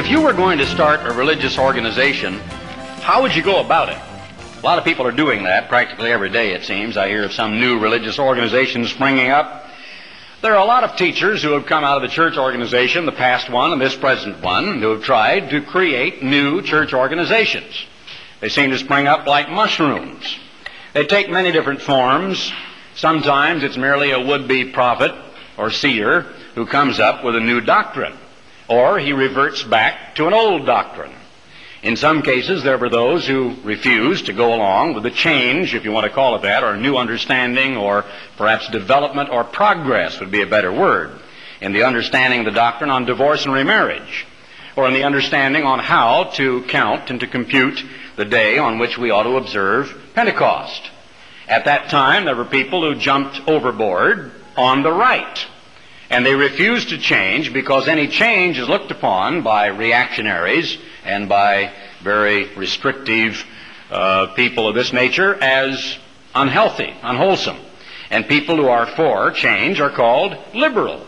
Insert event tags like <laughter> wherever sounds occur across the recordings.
If you were going to start a religious organization, how would you go about it? A lot of people are doing that practically every day, it seems. I hear of some new religious organization springing up. There are a lot of teachers who have come out of the church organization, the past one and this present one, who have tried to create new church organizations. They seem to spring up like mushrooms. They take many different forms. Sometimes it's merely a would-be prophet or seer who comes up with a new doctrine, or he reverts back to an old doctrine. In some cases, there were those who refused to go along with the change, if you want to call it that, or a new understanding, or perhaps development or progress would be a better word, in the understanding of the doctrine on divorce and remarriage, or in the understanding on how to count and to compute the day on which we ought to observe Pentecost. At that time, there were people who jumped overboard on the right. And they refuse to change because any change is looked upon by reactionaries and by very restrictive uh, people of this nature as unhealthy, unwholesome. And people who are for change are called liberal.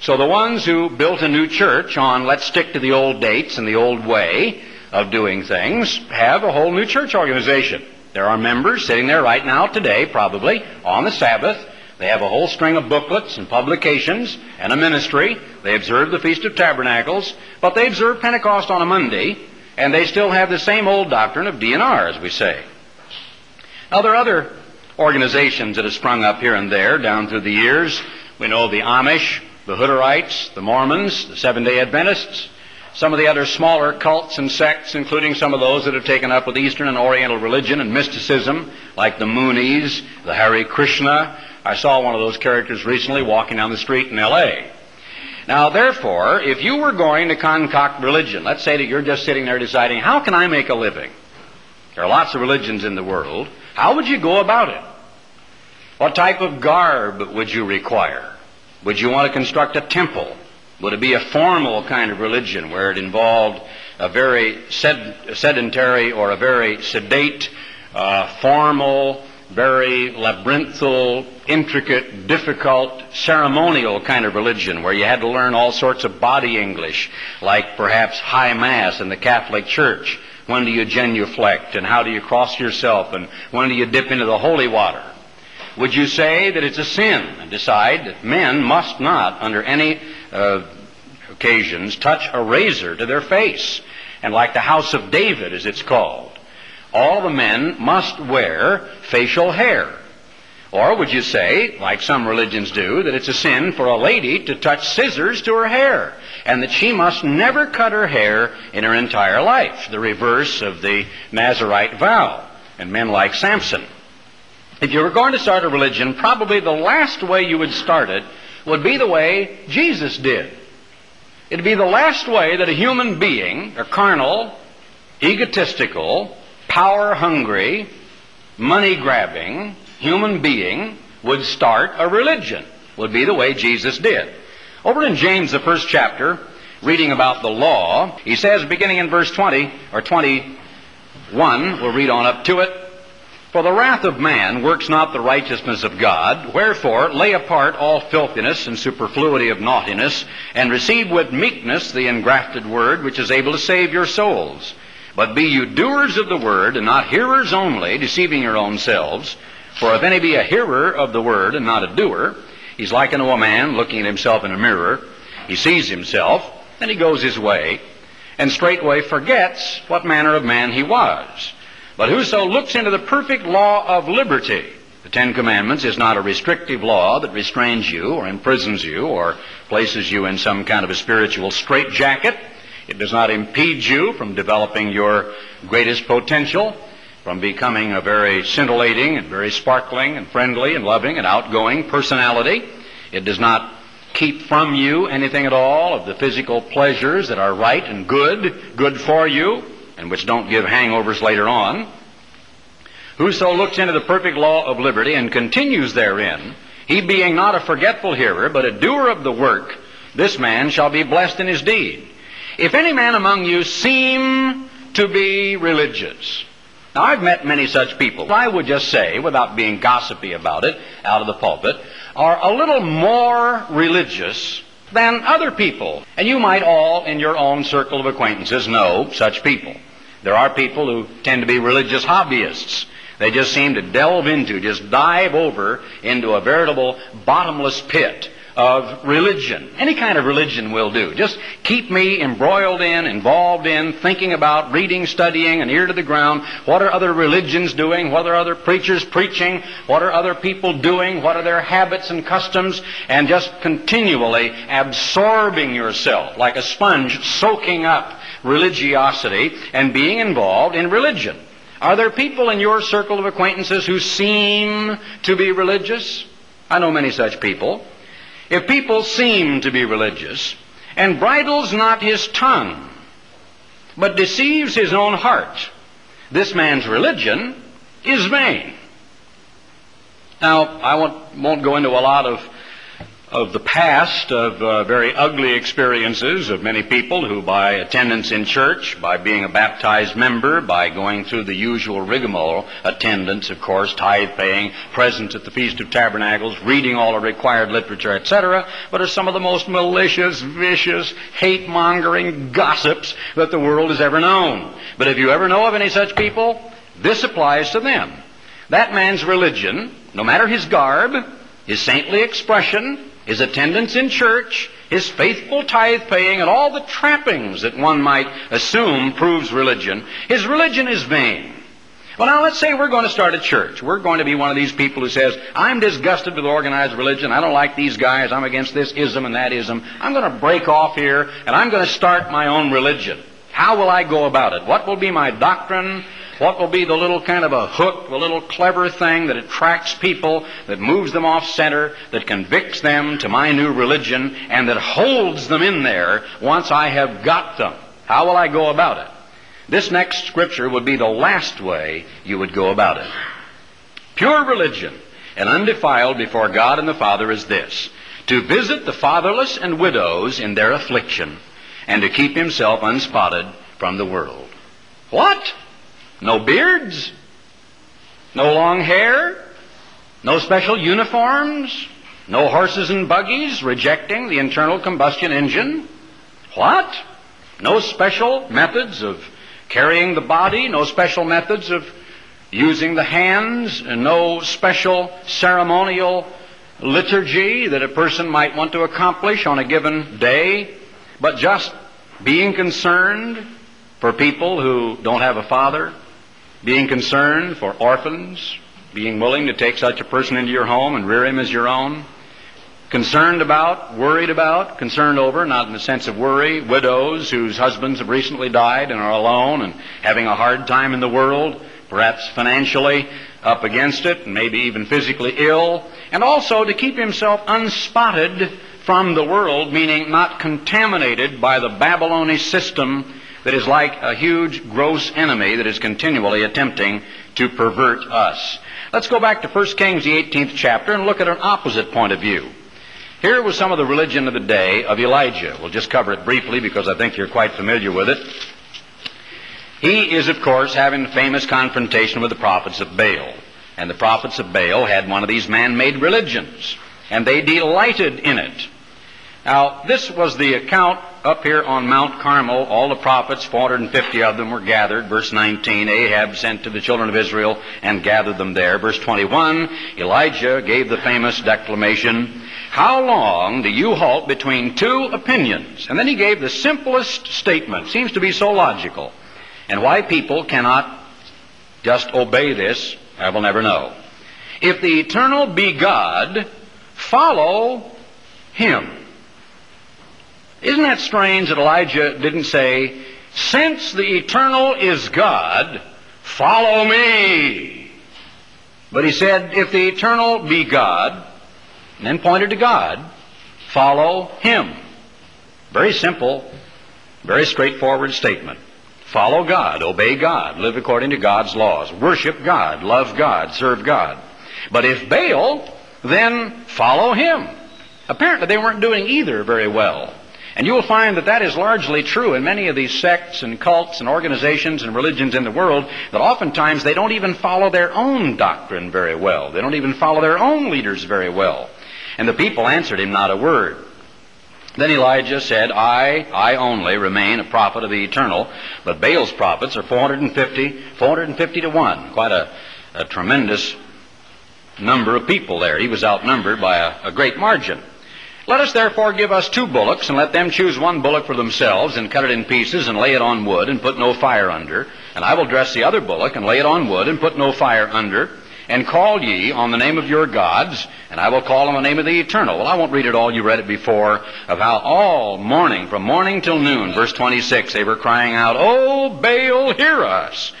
So the ones who built a new church on let's stick to the old dates and the old way of doing things have a whole new church organization. There are members sitting there right now today, probably, on the Sabbath. They have a whole string of booklets and publications and a ministry. They observe the Feast of Tabernacles, but they observe Pentecost on a Monday, and they still have the same old doctrine of DNR, as we say. Now, there are other organizations that have sprung up here and there down through the years. We know the Amish, the Hutterites, the Mormons, the Seventh day Adventists, some of the other smaller cults and sects, including some of those that have taken up with Eastern and Oriental religion and mysticism, like the Moonies, the Hare Krishna. I saw one of those characters recently walking down the street in L.A. Now, therefore, if you were going to concoct religion, let's say that you're just sitting there deciding, how can I make a living? There are lots of religions in the world. How would you go about it? What type of garb would you require? Would you want to construct a temple? Would it be a formal kind of religion where it involved a very sed- sedentary or a very sedate, uh, formal, very labyrinthal, intricate, difficult, ceremonial kind of religion where you had to learn all sorts of body English, like perhaps High Mass in the Catholic Church. When do you genuflect and how do you cross yourself and when do you dip into the holy water? Would you say that it's a sin and decide that men must not, under any uh, occasions, touch a razor to their face? And like the house of David, as it's called, all the men must wear facial hair. Or would you say, like some religions do, that it's a sin for a lady to touch scissors to her hair, and that she must never cut her hair in her entire life, the reverse of the Nazarite vow, and men like Samson. If you were going to start a religion, probably the last way you would start it would be the way Jesus did. It'd be the last way that a human being, a carnal, egotistical, power hungry, money grabbing human being would start a religion, would be the way Jesus did. Over in James, the first chapter, reading about the law, he says, beginning in verse 20 or 21, we'll read on up to it, for the wrath of man works not the righteousness of God. Wherefore, lay apart all filthiness and superfluity of naughtiness, and receive with meekness the engrafted word, which is able to save your souls. But be you doers of the word, and not hearers only, deceiving your own selves. For if any be a hearer of the word, and not a doer, he's like unto a man looking at himself in a mirror. He sees himself, and he goes his way, and straightway forgets what manner of man he was. But whoso looks into the perfect law of liberty, the Ten Commandments is not a restrictive law that restrains you or imprisons you or places you in some kind of a spiritual straitjacket. It does not impede you from developing your greatest potential, from becoming a very scintillating and very sparkling and friendly and loving and outgoing personality. It does not keep from you anything at all of the physical pleasures that are right and good, good for you, and which don't give hangovers later on. Whoso looks into the perfect law of liberty and continues therein, he being not a forgetful hearer, but a doer of the work, this man shall be blessed in his deed. If any man among you seem to be religious, now I've met many such people. I would just say, without being gossipy about it, out of the pulpit, are a little more religious than other people. And you might all, in your own circle of acquaintances, know such people. There are people who tend to be religious hobbyists. They just seem to delve into, just dive over into a veritable bottomless pit of religion. Any kind of religion will do. Just keep me embroiled in, involved in, thinking about, reading, studying, an ear to the ground. What are other religions doing? What are other preachers preaching? What are other people doing? What are their habits and customs? And just continually absorbing yourself like a sponge, soaking up religiosity and being involved in religion. Are there people in your circle of acquaintances who seem to be religious? I know many such people. If people seem to be religious, and bridles not his tongue, but deceives his own heart, this man's religion is vain. Now, I won't, go into a lot of of the past of uh, very ugly experiences of many people who, by attendance in church, by being a baptized member, by going through the usual rigmarole, attendance, of course, tithe paying, presence at the Feast of Tabernacles, reading all the required literature, etc., but are some of the most malicious, vicious, hate mongering gossips that the world has ever known. But if you ever know of any such people, this applies to them. That man's religion, no matter his garb, his saintly expression, his attendance in church, his faithful tithe paying, and all the trappings that one might assume proves religion, his religion is vain. Well, now let's say we're going to start a church. We're going to be one of these people who says, I'm disgusted with organized religion. I don't like these guys. I'm against this ism and that ism. I'm going to break off here and I'm going to start my own religion. How will I go about it? What will be my doctrine? What will be the little kind of a hook, the little clever thing that attracts people, that moves them off center, that convicts them to my new religion, and that holds them in there once I have got them? How will I go about it? This next scripture would be the last way you would go about it. Pure religion and undefiled before God and the Father is this to visit the fatherless and widows in their affliction, and to keep himself unspotted from the world. What? No beards? No long hair? No special uniforms? No horses and buggies rejecting the internal combustion engine? What? No special methods of carrying the body? No special methods of using the hands? And no special ceremonial liturgy that a person might want to accomplish on a given day? But just being concerned for people who don't have a father, being concerned for orphans, being willing to take such a person into your home and rear him as your own, concerned about, worried about, concerned over, not in the sense of worry, widows whose husbands have recently died and are alone and having a hard time in the world, perhaps financially up against it, and maybe even physically ill, and also to keep himself unspotted from the world, meaning not contaminated by the Babylonish system that is like a huge, gross enemy that is continually attempting to pervert us. Let's go back to 1 Kings, the 18th chapter, and look at an opposite point of view. Here was some of the religion of the day of Elijah. We'll just cover it briefly because I think you're quite familiar with it. He is, of course, having the famous confrontation with the prophets of Baal. And the prophets of Baal had one of these man-made religions, and they delighted in it. Now, this was the account up here on Mount Carmel. All the prophets, 450 of them, were gathered. Verse 19, Ahab sent to the children of Israel and gathered them there. Verse 21, Elijah gave the famous declamation, How long do you halt between two opinions? And then he gave the simplest statement. Seems to be so logical. And why people cannot just obey this, I will never know. If the eternal be God, follow him. Isn't that strange that Elijah didn't say, Since the eternal is God, follow me? But he said, If the eternal be God, and then pointed to God, follow him. Very simple, very straightforward statement. Follow God, obey God, live according to God's laws, worship God, love God, serve God. But if Baal, then follow him. Apparently they weren't doing either very well. And you will find that that is largely true in many of these sects and cults and organizations and religions in the world, that oftentimes they don't even follow their own doctrine very well. They don't even follow their own leaders very well. And the people answered him not a word. Then Elijah said, I, I only remain a prophet of the eternal, but Baal's prophets are 450, 450 to 1. Quite a, a tremendous number of people there. He was outnumbered by a, a great margin. Let us therefore give us two bullocks, and let them choose one bullock for themselves, and cut it in pieces, and lay it on wood, and put no fire under. And I will dress the other bullock, and lay it on wood, and put no fire under. And call ye on the name of your gods, and I will call on the name of the eternal. Well, I won't read it all. You read it before, of how all morning, from morning till noon, verse 26, they were crying out, O Baal, hear us.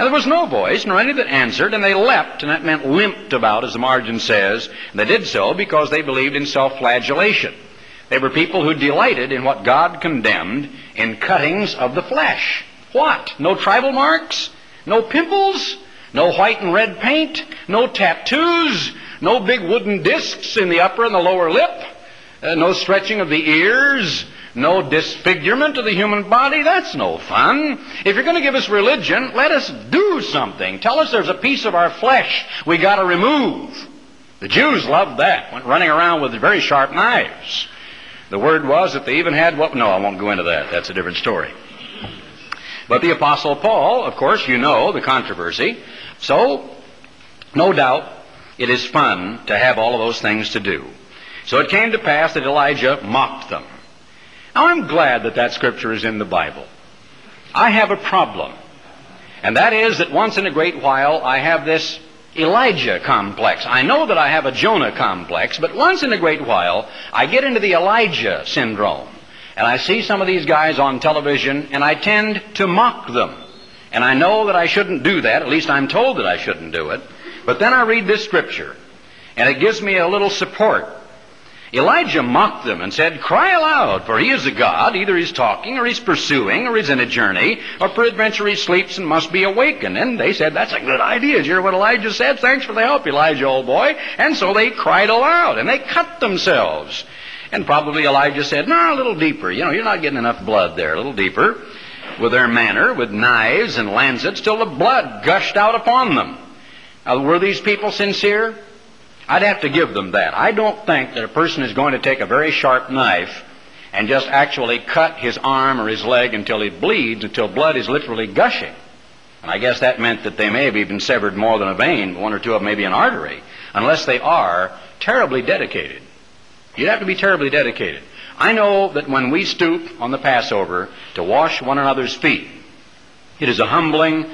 And there was no voice, nor any that answered, and they leapt, and that meant limped about, as the margin says. And they did so because they believed in self-flagellation. They were people who delighted in what God condemned in cuttings of the flesh. What? No tribal marks? No pimples? No white and red paint? No tattoos? No big wooden discs in the upper and the lower lip? Uh, no stretching of the ears? no disfigurement of the human body. That's no fun. If you're going to give us religion, let us do something. Tell us there's a piece of our flesh we got to remove. The Jews loved that. Went running around with very sharp knives. The word was that they even had what? No, I won't go into that. That's a different story. But the Apostle Paul, of course, you know the controversy. So, no doubt, it is fun to have all of those things to do. So it came to pass that Elijah mocked them. Now, I'm glad that that scripture is in the Bible. I have a problem. And that is that once in a great while I have this Elijah complex. I know that I have a Jonah complex, but once in a great while I get into the Elijah syndrome. And I see some of these guys on television and I tend to mock them. And I know that I shouldn't do that, at least I'm told that I shouldn't do it. But then I read this scripture and it gives me a little support Elijah mocked them and said, Cry aloud, for he is a God. Either he's talking, or he's pursuing, or he's in a journey, or peradventure he sleeps and must be awakened. And they said, That's a good idea. Did you hear what Elijah said? Thanks for the help, Elijah, old boy. And so they cried aloud, and they cut themselves. And probably Elijah said, No, a little deeper. You know, you're not getting enough blood there. A little deeper. With their manner, with knives and lancets, till the blood gushed out upon them. Now, were these people sincere? I'd have to give them that. I don't think that a person is going to take a very sharp knife and just actually cut his arm or his leg until he bleeds, until blood is literally gushing. And I guess that meant that they may have even severed more than a vein, one or two of them maybe an artery, unless they are terribly dedicated. You'd have to be terribly dedicated. I know that when we stoop on the Passover to wash one another's feet, it is a humbling,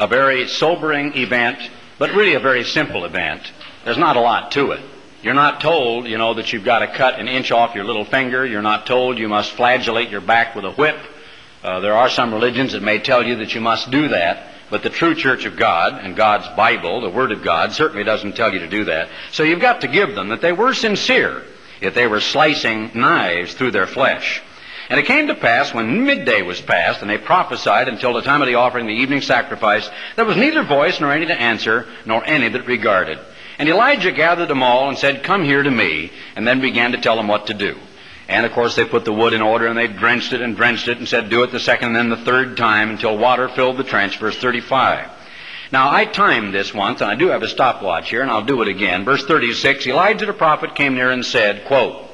a very sobering event, but really a very simple event. There's not a lot to it. You're not told, you know, that you've got to cut an inch off your little finger. You're not told you must flagellate your back with a whip. Uh, there are some religions that may tell you that you must do that, but the true Church of God and God's Bible, the Word of God, certainly doesn't tell you to do that. So you've got to give them that they were sincere if they were slicing knives through their flesh. And it came to pass when midday was past, and they prophesied until the time of the offering, the evening sacrifice, there was neither voice nor any to answer, nor any that regarded. And Elijah gathered them all and said, Come here to me, and then began to tell them what to do. And of course, they put the wood in order and they drenched it and drenched it and said, Do it the second and then the third time until water filled the trench. Verse 35. Now, I timed this once, and I do have a stopwatch here, and I'll do it again. Verse 36 Elijah the prophet came near and said, quote,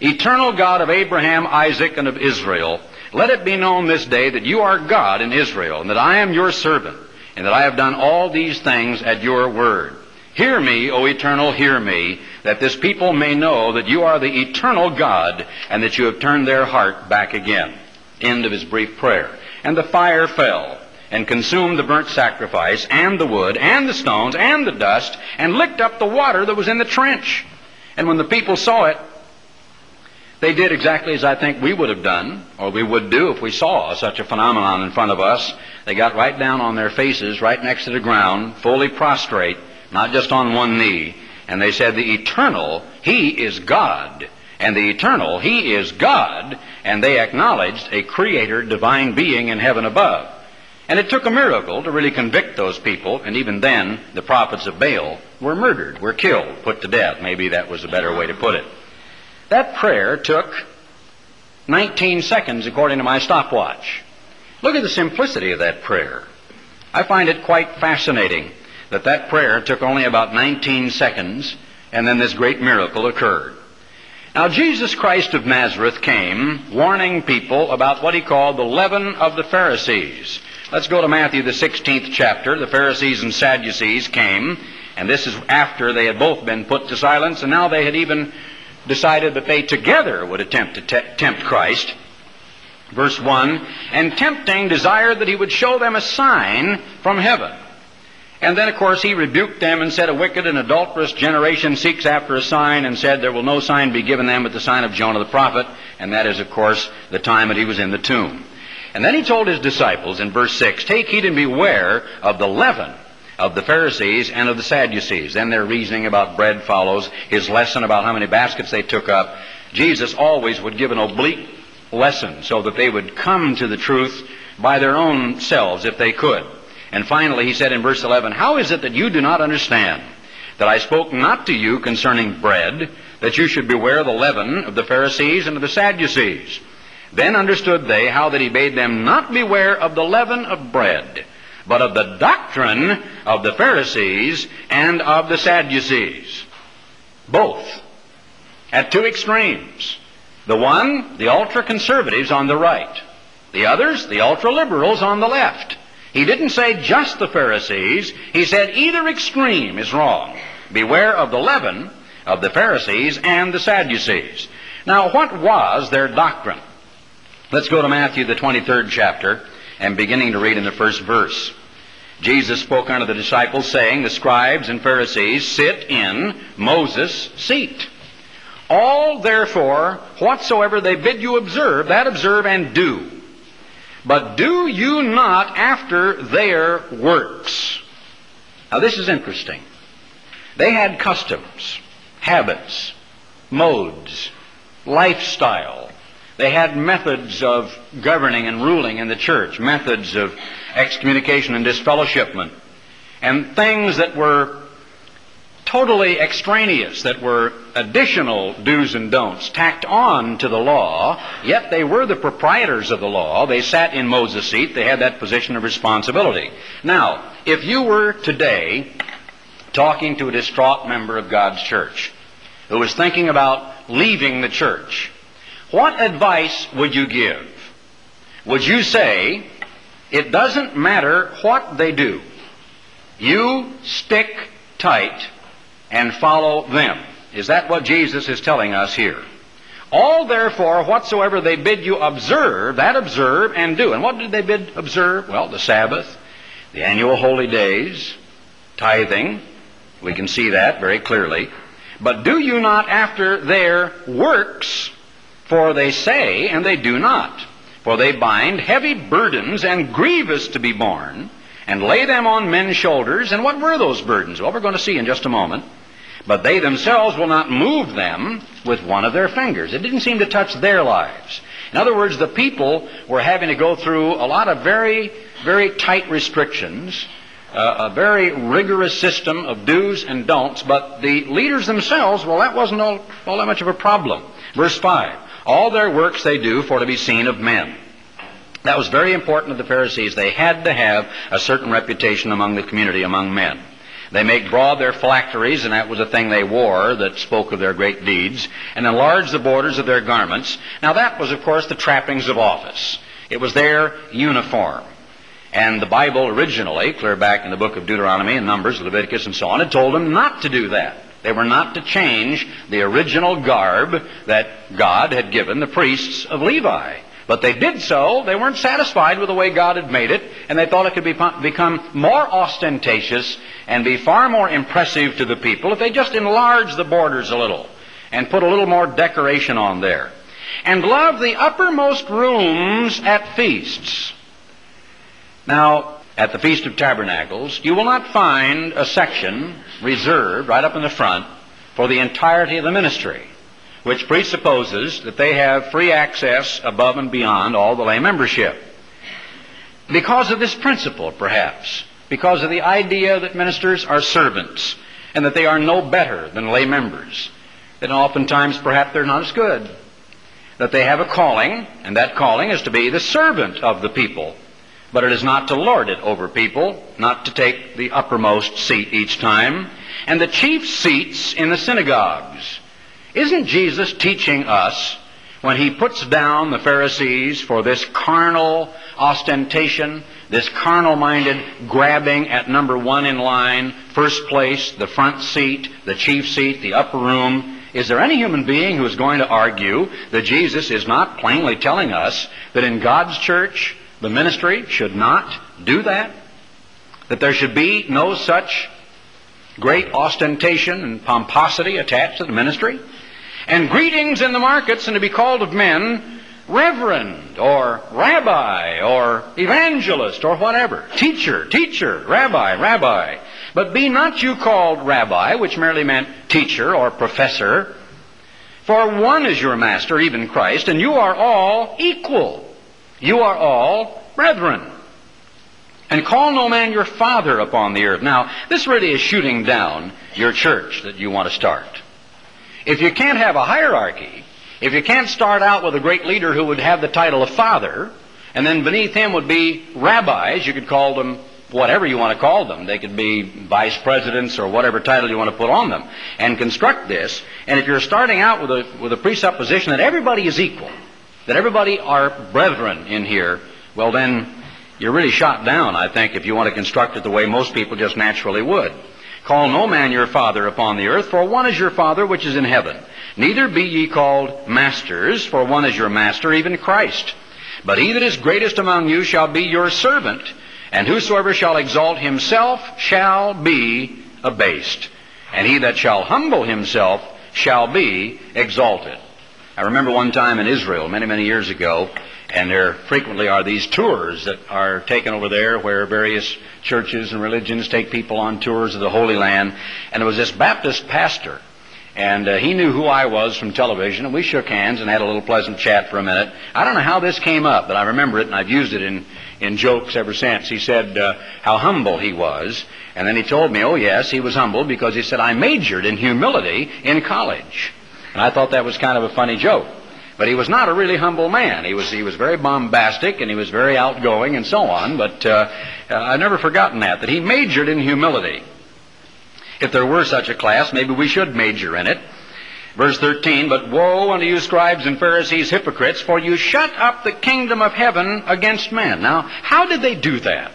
Eternal God of Abraham, Isaac, and of Israel, let it be known this day that you are God in Israel, and that I am your servant, and that I have done all these things at your word. Hear me, O eternal, hear me, that this people may know that you are the eternal God and that you have turned their heart back again. End of his brief prayer. And the fire fell and consumed the burnt sacrifice and the wood and the stones and the dust and licked up the water that was in the trench. And when the people saw it, they did exactly as I think we would have done, or we would do if we saw such a phenomenon in front of us. They got right down on their faces, right next to the ground, fully prostrate, not just on one knee. And they said, The eternal, He is God. And the eternal, He is God. And they acknowledged a creator, divine being in heaven above. And it took a miracle to really convict those people, and even then, the prophets of Baal were murdered, were killed, put to death. Maybe that was a better way to put it. That prayer took 19 seconds, according to my stopwatch. Look at the simplicity of that prayer. I find it quite fascinating that that prayer took only about 19 seconds, and then this great miracle occurred. Now, Jesus Christ of Nazareth came warning people about what he called the leaven of the Pharisees. Let's go to Matthew, the 16th chapter. The Pharisees and Sadducees came, and this is after they had both been put to silence, and now they had even decided that they together would attempt to te- tempt Christ. Verse 1 And tempting desired that he would show them a sign from heaven. And then, of course, he rebuked them and said, A wicked and adulterous generation seeks after a sign, and said, There will no sign be given them but the sign of Jonah the prophet. And that is, of course, the time that he was in the tomb. And then he told his disciples in verse 6, Take heed and beware of the leaven of the Pharisees and of the Sadducees. Then their reasoning about bread follows. His lesson about how many baskets they took up. Jesus always would give an oblique lesson so that they would come to the truth by their own selves if they could. And finally, he said in verse 11, How is it that you do not understand that I spoke not to you concerning bread, that you should beware of the leaven of the Pharisees and of the Sadducees? Then understood they how that he bade them not beware of the leaven of bread, but of the doctrine of the Pharisees and of the Sadducees. Both. At two extremes. The one, the ultra conservatives on the right. The others, the ultra liberals on the left. He didn't say just the Pharisees. He said either extreme is wrong. Beware of the leaven of the Pharisees and the Sadducees. Now, what was their doctrine? Let's go to Matthew, the 23rd chapter, and beginning to read in the first verse. Jesus spoke unto the disciples, saying, The scribes and Pharisees sit in Moses' seat. All, therefore, whatsoever they bid you observe, that observe and do. But do you not after their works. Now, this is interesting. They had customs, habits, modes, lifestyle. They had methods of governing and ruling in the church, methods of excommunication and disfellowshipment, and things that were totally extraneous, that were additional do's and don'ts tacked on to the law, yet they were the proprietors of the law. They sat in Moses' seat. They had that position of responsibility. Now, if you were today talking to a distraught member of God's church who was thinking about leaving the church, what advice would you give? Would you say, it doesn't matter what they do, you stick tight and follow them. Is that what Jesus is telling us here? All therefore whatsoever they bid you observe, that observe and do. And what did they bid observe? Well, the Sabbath, the annual holy days, tithing. We can see that very clearly. But do you not after their works, for they say and they do not. For they bind heavy burdens and grievous to be borne, and lay them on men's shoulders. And what were those burdens? Well, we're going to see in just a moment. But they themselves will not move them with one of their fingers. It didn't seem to touch their lives. In other words, the people were having to go through a lot of very, very tight restrictions, uh, a very rigorous system of do's and don'ts, but the leaders themselves, well, that wasn't all, all that much of a problem. Verse 5 All their works they do for to be seen of men. That was very important to the Pharisees. They had to have a certain reputation among the community, among men. They make broad their phylacteries, and that was a thing they wore that spoke of their great deeds, and enlarge the borders of their garments. Now that was, of course, the trappings of office. It was their uniform. And the Bible originally, clear back in the book of Deuteronomy and Numbers, Leviticus, and so on, had told them not to do that. They were not to change the original garb that God had given the priests of Levi. But they did so. They weren't satisfied with the way God had made it, and they thought it could be, become more ostentatious and be far more impressive to the people if they just enlarged the borders a little and put a little more decoration on there. And love the uppermost rooms at feasts. Now, at the Feast of Tabernacles, you will not find a section reserved right up in the front for the entirety of the ministry which presupposes that they have free access above and beyond all the lay membership. Because of this principle, perhaps, because of the idea that ministers are servants and that they are no better than lay members, that oftentimes perhaps they're not as good, that they have a calling, and that calling is to be the servant of the people. But it is not to lord it over people, not to take the uppermost seat each time. And the chief seats in the synagogues Isn't Jesus teaching us when he puts down the Pharisees for this carnal ostentation, this carnal minded grabbing at number one in line, first place, the front seat, the chief seat, the upper room? Is there any human being who is going to argue that Jesus is not plainly telling us that in God's church, the ministry should not do that? That there should be no such great ostentation and pomposity attached to the ministry? And greetings in the markets, and to be called of men reverend or rabbi or evangelist or whatever. Teacher, teacher, rabbi, rabbi. But be not you called rabbi, which merely meant teacher or professor, for one is your master, even Christ, and you are all equal. You are all brethren. And call no man your father upon the earth. Now, this really is shooting down your church that you want to start. If you can't have a hierarchy, if you can't start out with a great leader who would have the title of father, and then beneath him would be rabbis, you could call them whatever you want to call them. They could be vice presidents or whatever title you want to put on them, and construct this. And if you're starting out with a, with a presupposition that everybody is equal, that everybody are brethren in here, well then you're really shot down, I think, if you want to construct it the way most people just naturally would. Call no man your father upon the earth, for one is your father which is in heaven. Neither be ye called masters, for one is your master, even Christ. But he that is greatest among you shall be your servant, and whosoever shall exalt himself shall be abased. And he that shall humble himself shall be exalted. I remember one time in Israel, many, many years ago, and there frequently are these tours that are taken over there where various churches and religions take people on tours of the Holy Land. And there was this Baptist pastor. And uh, he knew who I was from television, and we shook hands and had a little pleasant chat for a minute. I don't know how this came up, but I remember it, and I've used it in, in jokes ever since. He said uh, how humble he was, and then he told me, oh yes, he was humble because he said, I majored in humility in college. And I thought that was kind of a funny joke. But he was not a really humble man. He was, he was very bombastic and he was very outgoing and so on. But uh, I've never forgotten that, that he majored in humility. If there were such a class, maybe we should major in it. Verse 13, But woe unto you, scribes and Pharisees, hypocrites, for you shut up the kingdom of heaven against men. Now, how did they do that?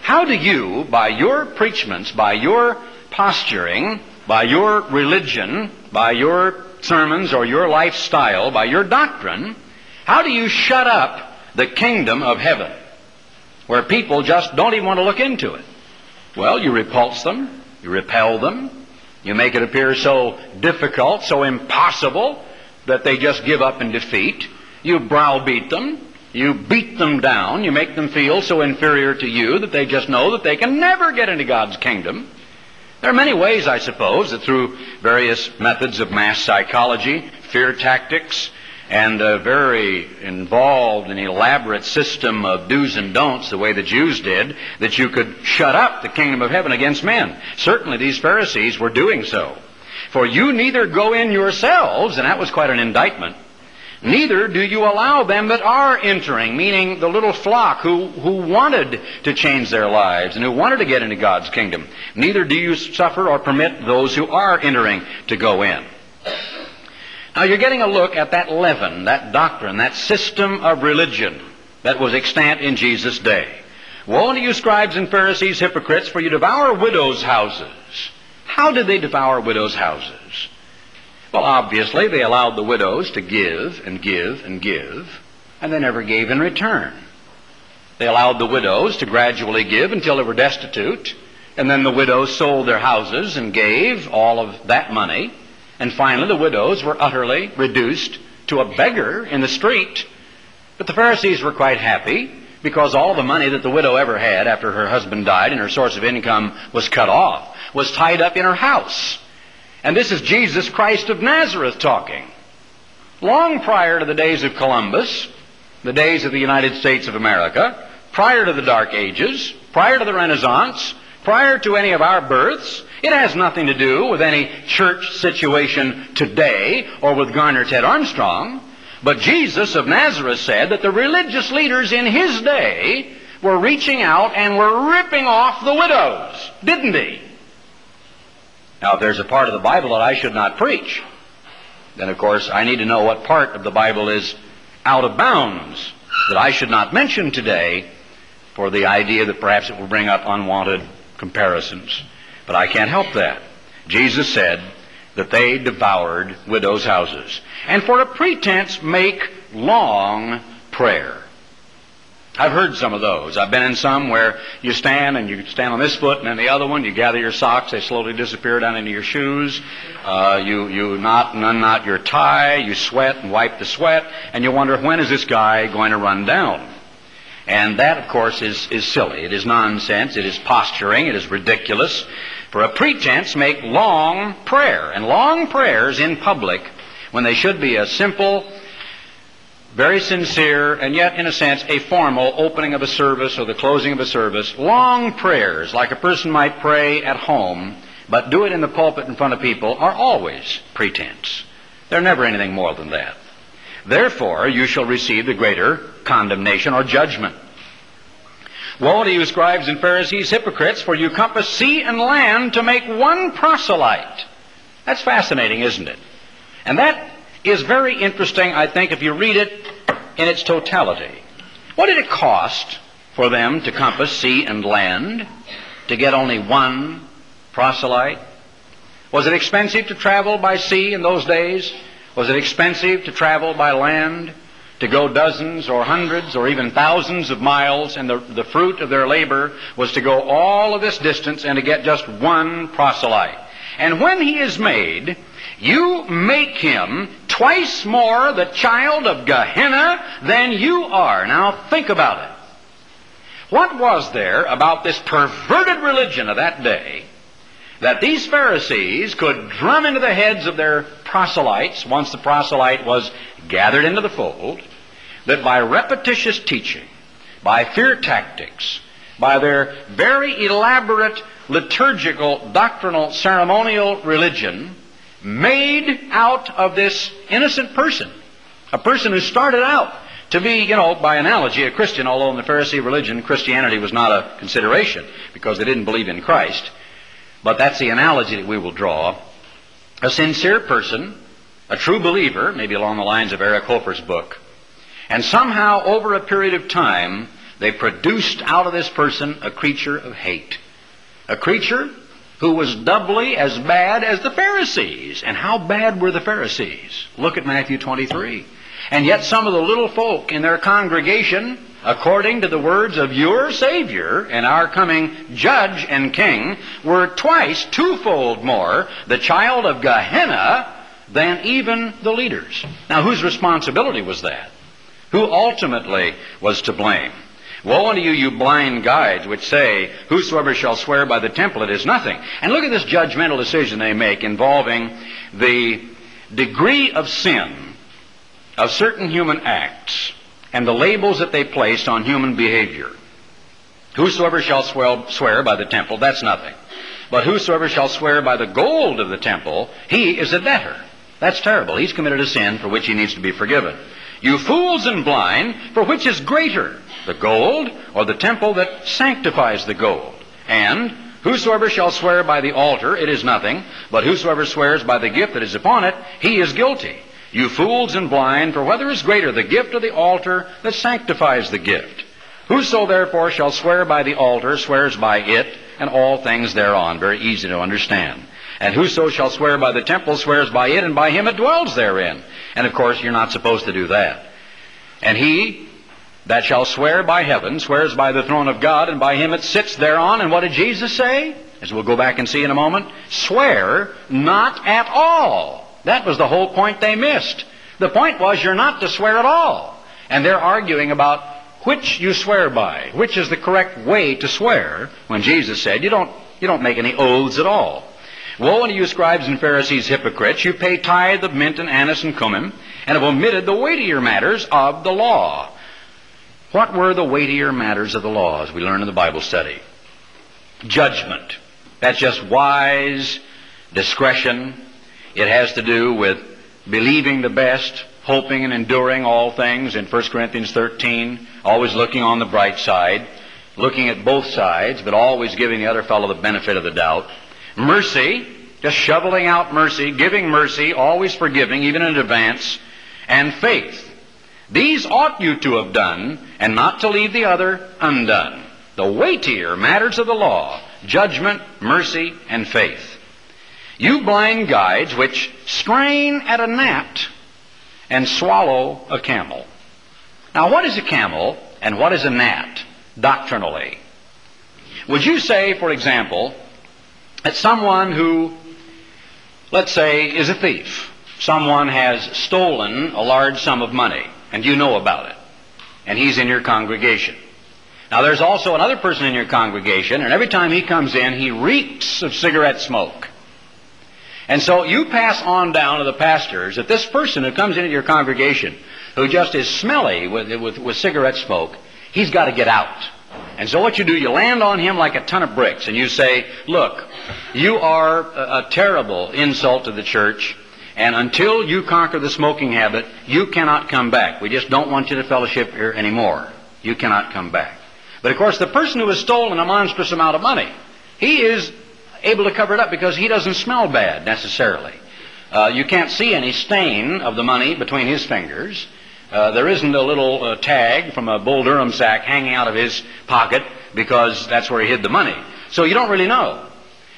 How do you, by your preachments, by your posturing, by your religion, by your sermons or your lifestyle, by your doctrine, how do you shut up the kingdom of heaven where people just don't even want to look into it? Well, you repulse them, you repel them, you make it appear so difficult, so impossible that they just give up in defeat. You browbeat them, you beat them down, you make them feel so inferior to you that they just know that they can never get into God's kingdom. There are many ways, I suppose, that through various methods of mass psychology, fear tactics, and a very involved and elaborate system of do's and don'ts, the way the Jews did, that you could shut up the kingdom of heaven against men. Certainly these Pharisees were doing so. For you neither go in yourselves, and that was quite an indictment, Neither do you allow them that are entering, meaning the little flock who, who wanted to change their lives and who wanted to get into God's kingdom. Neither do you suffer or permit those who are entering to go in. Now you're getting a look at that leaven, that doctrine, that system of religion that was extant in Jesus' day. Woe unto you, scribes and Pharisees, hypocrites, for you devour widows' houses. How did they devour widows' houses? Well, obviously, they allowed the widows to give and give and give, and they never gave in return. They allowed the widows to gradually give until they were destitute, and then the widows sold their houses and gave all of that money, and finally the widows were utterly reduced to a beggar in the street. But the Pharisees were quite happy because all the money that the widow ever had after her husband died and her source of income was cut off was tied up in her house. And this is Jesus Christ of Nazareth talking. Long prior to the days of Columbus, the days of the United States of America, prior to the Dark Ages, prior to the Renaissance, prior to any of our births, it has nothing to do with any church situation today or with Garner Ted Armstrong. But Jesus of Nazareth said that the religious leaders in his day were reaching out and were ripping off the widows, didn't he? Now, if there's a part of the Bible that I should not preach, then of course I need to know what part of the Bible is out of bounds that I should not mention today for the idea that perhaps it will bring up unwanted comparisons. But I can't help that. Jesus said that they devoured widows' houses. And for a pretense make long prayer. I've heard some of those. I've been in some where you stand and you stand on this foot and then the other one. You gather your socks; they slowly disappear down into your shoes. Uh, you you knot and unknot your tie. You sweat and wipe the sweat, and you wonder when is this guy going to run down? And that, of course, is is silly. It is nonsense. It is posturing. It is ridiculous. For a pretense, make long prayer and long prayers in public when they should be a simple very sincere, and yet, in a sense, a formal opening of a service or the closing of a service. Long prayers, like a person might pray at home, but do it in the pulpit in front of people, are always pretense. They're never anything more than that. Therefore, you shall receive the greater condemnation or judgment. Woe to you, scribes and Pharisees, hypocrites, for you compass sea and land to make one proselyte. That's fascinating, isn't it? And that is very interesting, I think, if you read it in its totality. What did it cost for them to compass sea and land to get only one proselyte? Was it expensive to travel by sea in those days? Was it expensive to travel by land? To go dozens or hundreds or even thousands of miles, and the, the fruit of their labor was to go all of this distance and to get just one proselyte. And when he is made, you make him twice more the child of Gehenna than you are. Now think about it. What was there about this perverted religion of that day that these Pharisees could drum into the heads of their proselytes, once the proselyte was gathered into the fold, that by repetitious teaching, by fear tactics, by their very elaborate liturgical, doctrinal, ceremonial religion, made out of this innocent person, a person who started out to be, you know, by analogy, a Christian, although in the Pharisee religion, Christianity was not a consideration because they didn't believe in Christ. But that's the analogy that we will draw. A sincere person, a true believer, maybe along the lines of Eric Hoffer's book, and somehow over a period of time, they produced out of this person a creature of hate. A creature who was doubly as bad as the Pharisees. And how bad were the Pharisees? Look at Matthew 23. And yet some of the little folk in their congregation, according to the words of your Savior and our coming Judge and King, were twice, twofold more the child of Gehenna than even the leaders. Now, whose responsibility was that? Who ultimately was to blame? Woe unto you, you blind guides, which say, Whosoever shall swear by the temple, it is nothing. And look at this judgmental decision they make involving the degree of sin of certain human acts and the labels that they place on human behavior. Whosoever shall swear by the temple, that's nothing. But whosoever shall swear by the gold of the temple, he is a debtor. That's terrible. He's committed a sin for which he needs to be forgiven. You fools and blind, for which is greater, the gold or the temple that sanctifies the gold? And whosoever shall swear by the altar, it is nothing, but whosoever swears by the gift that is upon it, he is guilty. You fools and blind, for whether is greater, the gift or the altar that sanctifies the gift? Whoso therefore shall swear by the altar swears by it and all things thereon. Very easy to understand. And whoso shall swear by the temple swears by it and by him it dwells therein. And of course, you're not supposed to do that. And he that shall swear by heaven swears by the throne of God and by him that sits thereon. And what did Jesus say? As we'll go back and see in a moment, swear not at all. That was the whole point they missed. The point was you're not to swear at all. And they're arguing about which you swear by, which is the correct way to swear, when Jesus said you don't, you don't make any oaths at all. Woe unto you, scribes and Pharisees, hypocrites! You pay tithe of mint and anise and cumin, and have omitted the weightier matters of the law. What were the weightier matters of the law, as we learn in the Bible study? Judgment. That's just wise discretion. It has to do with believing the best, hoping and enduring all things in 1 Corinthians 13, always looking on the bright side, looking at both sides, but always giving the other fellow the benefit of the doubt. Mercy, just shoveling out mercy, giving mercy, always forgiving, even in advance, and faith. These ought you to have done, and not to leave the other undone. The weightier matters of the law, judgment, mercy, and faith. You blind guides which strain at a gnat and swallow a camel. Now, what is a camel and what is a gnat doctrinally? Would you say, for example, that someone who, let's say, is a thief, someone has stolen a large sum of money, and you know about it, and he's in your congregation. Now, there's also another person in your congregation, and every time he comes in, he reeks of cigarette smoke. And so you pass on down to the pastors that this person who comes into your congregation, who just is smelly with, with, with cigarette smoke, he's got to get out. And so what you do, you land on him like a ton of bricks, and you say, look, you are a, a terrible insult to the church, and until you conquer the smoking habit, you cannot come back. We just don't want you to fellowship here anymore. You cannot come back. But of course, the person who has stolen a monstrous amount of money, he is able to cover it up because he doesn't smell bad necessarily. Uh, you can't see any stain of the money between his fingers. Uh, there isn't a little uh, tag from a Bull Durham sack hanging out of his pocket because that's where he hid the money. So you don't really know.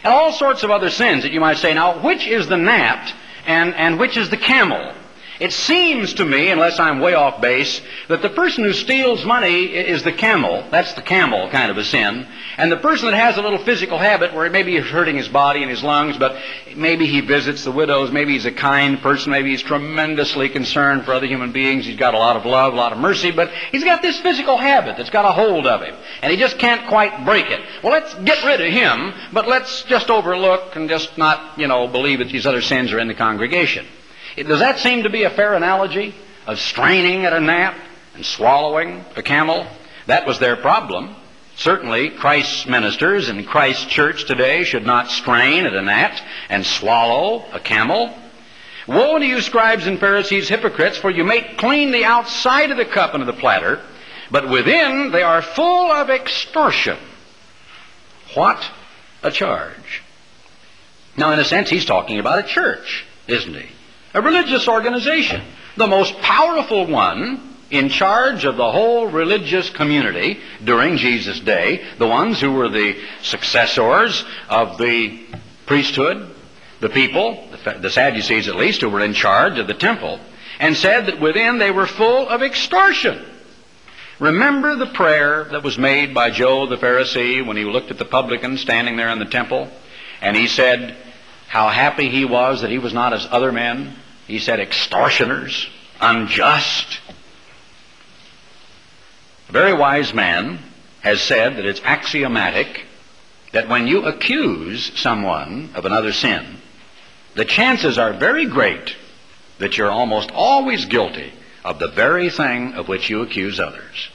And all sorts of other sins that you might say, now, which is the gnat and, and which is the camel? It seems to me, unless I'm way off base, that the person who steals money is the camel. That's the camel kind of a sin. And the person that has a little physical habit where maybe he's hurting his body and his lungs, but maybe he visits the widows, maybe he's a kind person, maybe he's tremendously concerned for other human beings, he's got a lot of love, a lot of mercy, but he's got this physical habit that's got a hold of him. And he just can't quite break it. Well, let's get rid of him, but let's just overlook and just not, you know, believe that these other sins are in the congregation. Does that seem to be a fair analogy of straining at a gnat and swallowing a camel? That was their problem. Certainly, Christ's ministers and Christ's church today should not strain at a gnat and swallow a camel. Woe unto you, scribes and Pharisees, hypocrites, for you make clean the outside of the cup and of the platter, but within they are full of extortion. What a charge. Now, in a sense, he's talking about a church, isn't he? A religious organization, the most powerful one in charge of the whole religious community during Jesus' day, the ones who were the successors of the priesthood, the people, the Sadducees at least, who were in charge of the temple, and said that within they were full of extortion. Remember the prayer that was made by Joe the Pharisee when he looked at the publican standing there in the temple? And he said how happy he was that he was not as other men, he said extortioners, unjust. A very wise man has said that it's axiomatic that when you accuse someone of another sin, the chances are very great that you're almost always guilty of the very thing of which you accuse others.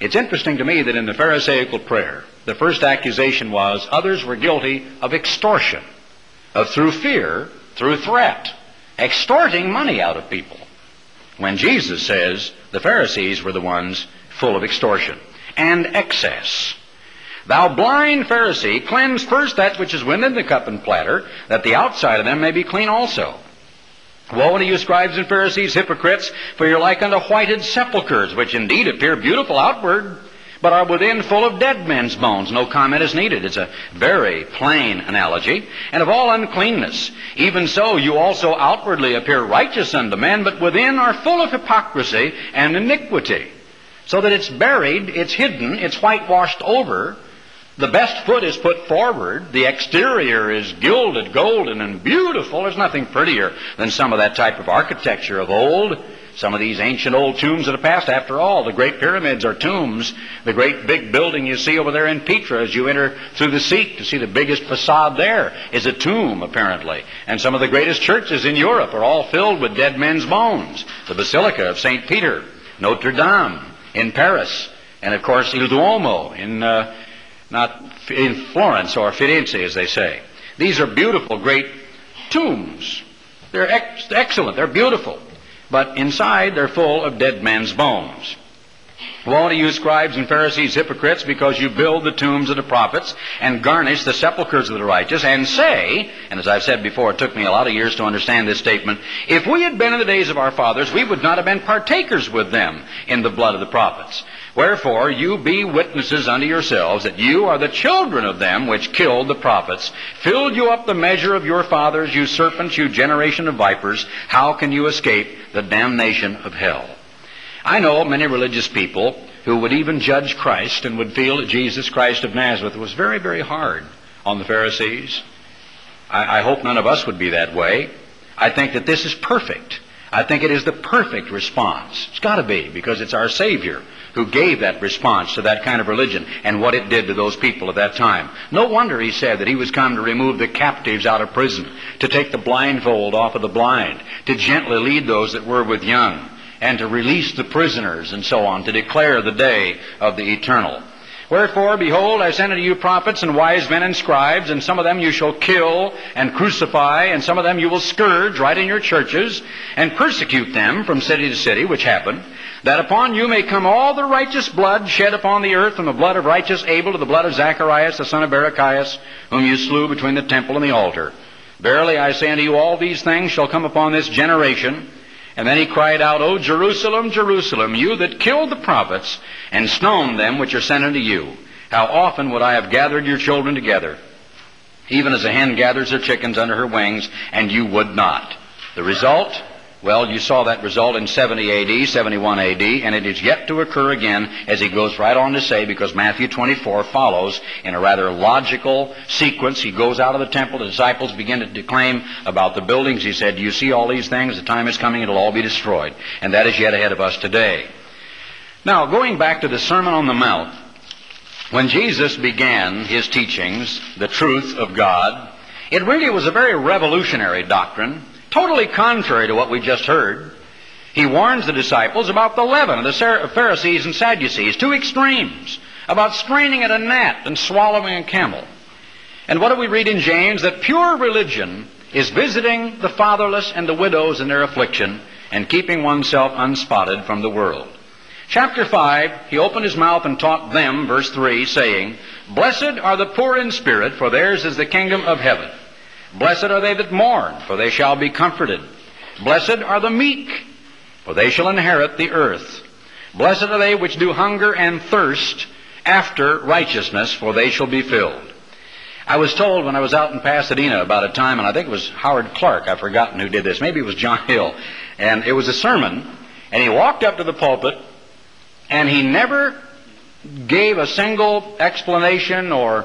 It's interesting to me that in the Pharisaical prayer, the first accusation was others were guilty of extortion, of through fear, through threat, extorting money out of people. When Jesus says the Pharisees were the ones full of extortion and excess. Thou blind Pharisee, cleanse first that which is within the cup and platter, that the outside of them may be clean also. Woe unto you, scribes and Pharisees, hypocrites, for you're like unto whited sepulchres, which indeed appear beautiful outward, but are within full of dead men's bones. No comment is needed. It's a very plain analogy. And of all uncleanness, even so you also outwardly appear righteous unto men, but within are full of hypocrisy and iniquity. So that it's buried, it's hidden, it's whitewashed over. The best foot is put forward. The exterior is gilded, golden, and beautiful. There's nothing prettier than some of that type of architecture of old. Some of these ancient old tombs of the past, after all, the great pyramids are tombs. The great big building you see over there in Petra as you enter through the Siq to see the biggest facade there is a tomb, apparently. And some of the greatest churches in Europe are all filled with dead men's bones. The Basilica of St. Peter, Notre Dame in Paris, and of course Il Duomo in, uh, not in Florence or Firenze, as they say. These are beautiful, great tombs. They're ex- excellent. They're beautiful but inside they're full of dead men's bones. Woe to you, scribes and Pharisees, hypocrites, because you build the tombs of the prophets and garnish the sepulchres of the righteous, and say, and as I've said before, it took me a lot of years to understand this statement, if we had been in the days of our fathers, we would not have been partakers with them in the blood of the prophets. Wherefore, you be witnesses unto yourselves that you are the children of them which killed the prophets, filled you up the measure of your fathers, you serpents, you generation of vipers. How can you escape the damnation of hell? I know many religious people who would even judge Christ and would feel that Jesus Christ of Nazareth was very, very hard on the Pharisees. I, I hope none of us would be that way. I think that this is perfect. I think it is the perfect response. It's got to be because it's our Savior who gave that response to that kind of religion and what it did to those people at that time. No wonder he said that he was come to remove the captives out of prison, to take the blindfold off of the blind, to gently lead those that were with young, and to release the prisoners and so on, to declare the day of the eternal. Wherefore, behold, I send unto you prophets and wise men and scribes, and some of them you shall kill and crucify, and some of them you will scourge right in your churches, and persecute them from city to city, which happened, that upon you may come all the righteous blood shed upon the earth, from the blood of righteous Abel to the blood of Zacharias, the son of Barachias, whom you slew between the temple and the altar. Verily I say unto you, all these things shall come upon this generation. And then he cried out, O Jerusalem, Jerusalem, you that killed the prophets and stoned them which are sent unto you, how often would I have gathered your children together, even as a hen gathers her chickens under her wings, and you would not. The result? Well, you saw that result in 70 AD, 71 AD, and it is yet to occur again, as he goes right on to say, because Matthew 24 follows in a rather logical sequence. He goes out of the temple, the disciples begin to declaim about the buildings. He said, Do you see all these things? The time is coming, it'll all be destroyed. And that is yet ahead of us today. Now, going back to the Sermon on the Mount, when Jesus began his teachings, the truth of God, it really was a very revolutionary doctrine totally contrary to what we just heard. He warns the disciples about the leaven of the Pharisees and Sadducees, two extremes, about straining at a gnat and swallowing a camel. And what do we read in James? That pure religion is visiting the fatherless and the widows in their affliction and keeping oneself unspotted from the world. Chapter 5, he opened his mouth and taught them, verse 3, saying, Blessed are the poor in spirit, for theirs is the kingdom of heaven. Blessed are they that mourn, for they shall be comforted. Blessed are the meek, for they shall inherit the earth. Blessed are they which do hunger and thirst after righteousness, for they shall be filled. I was told when I was out in Pasadena about a time, and I think it was Howard Clark, I've forgotten who did this, maybe it was John <laughs> Hill, and it was a sermon, and he walked up to the pulpit, and he never gave a single explanation or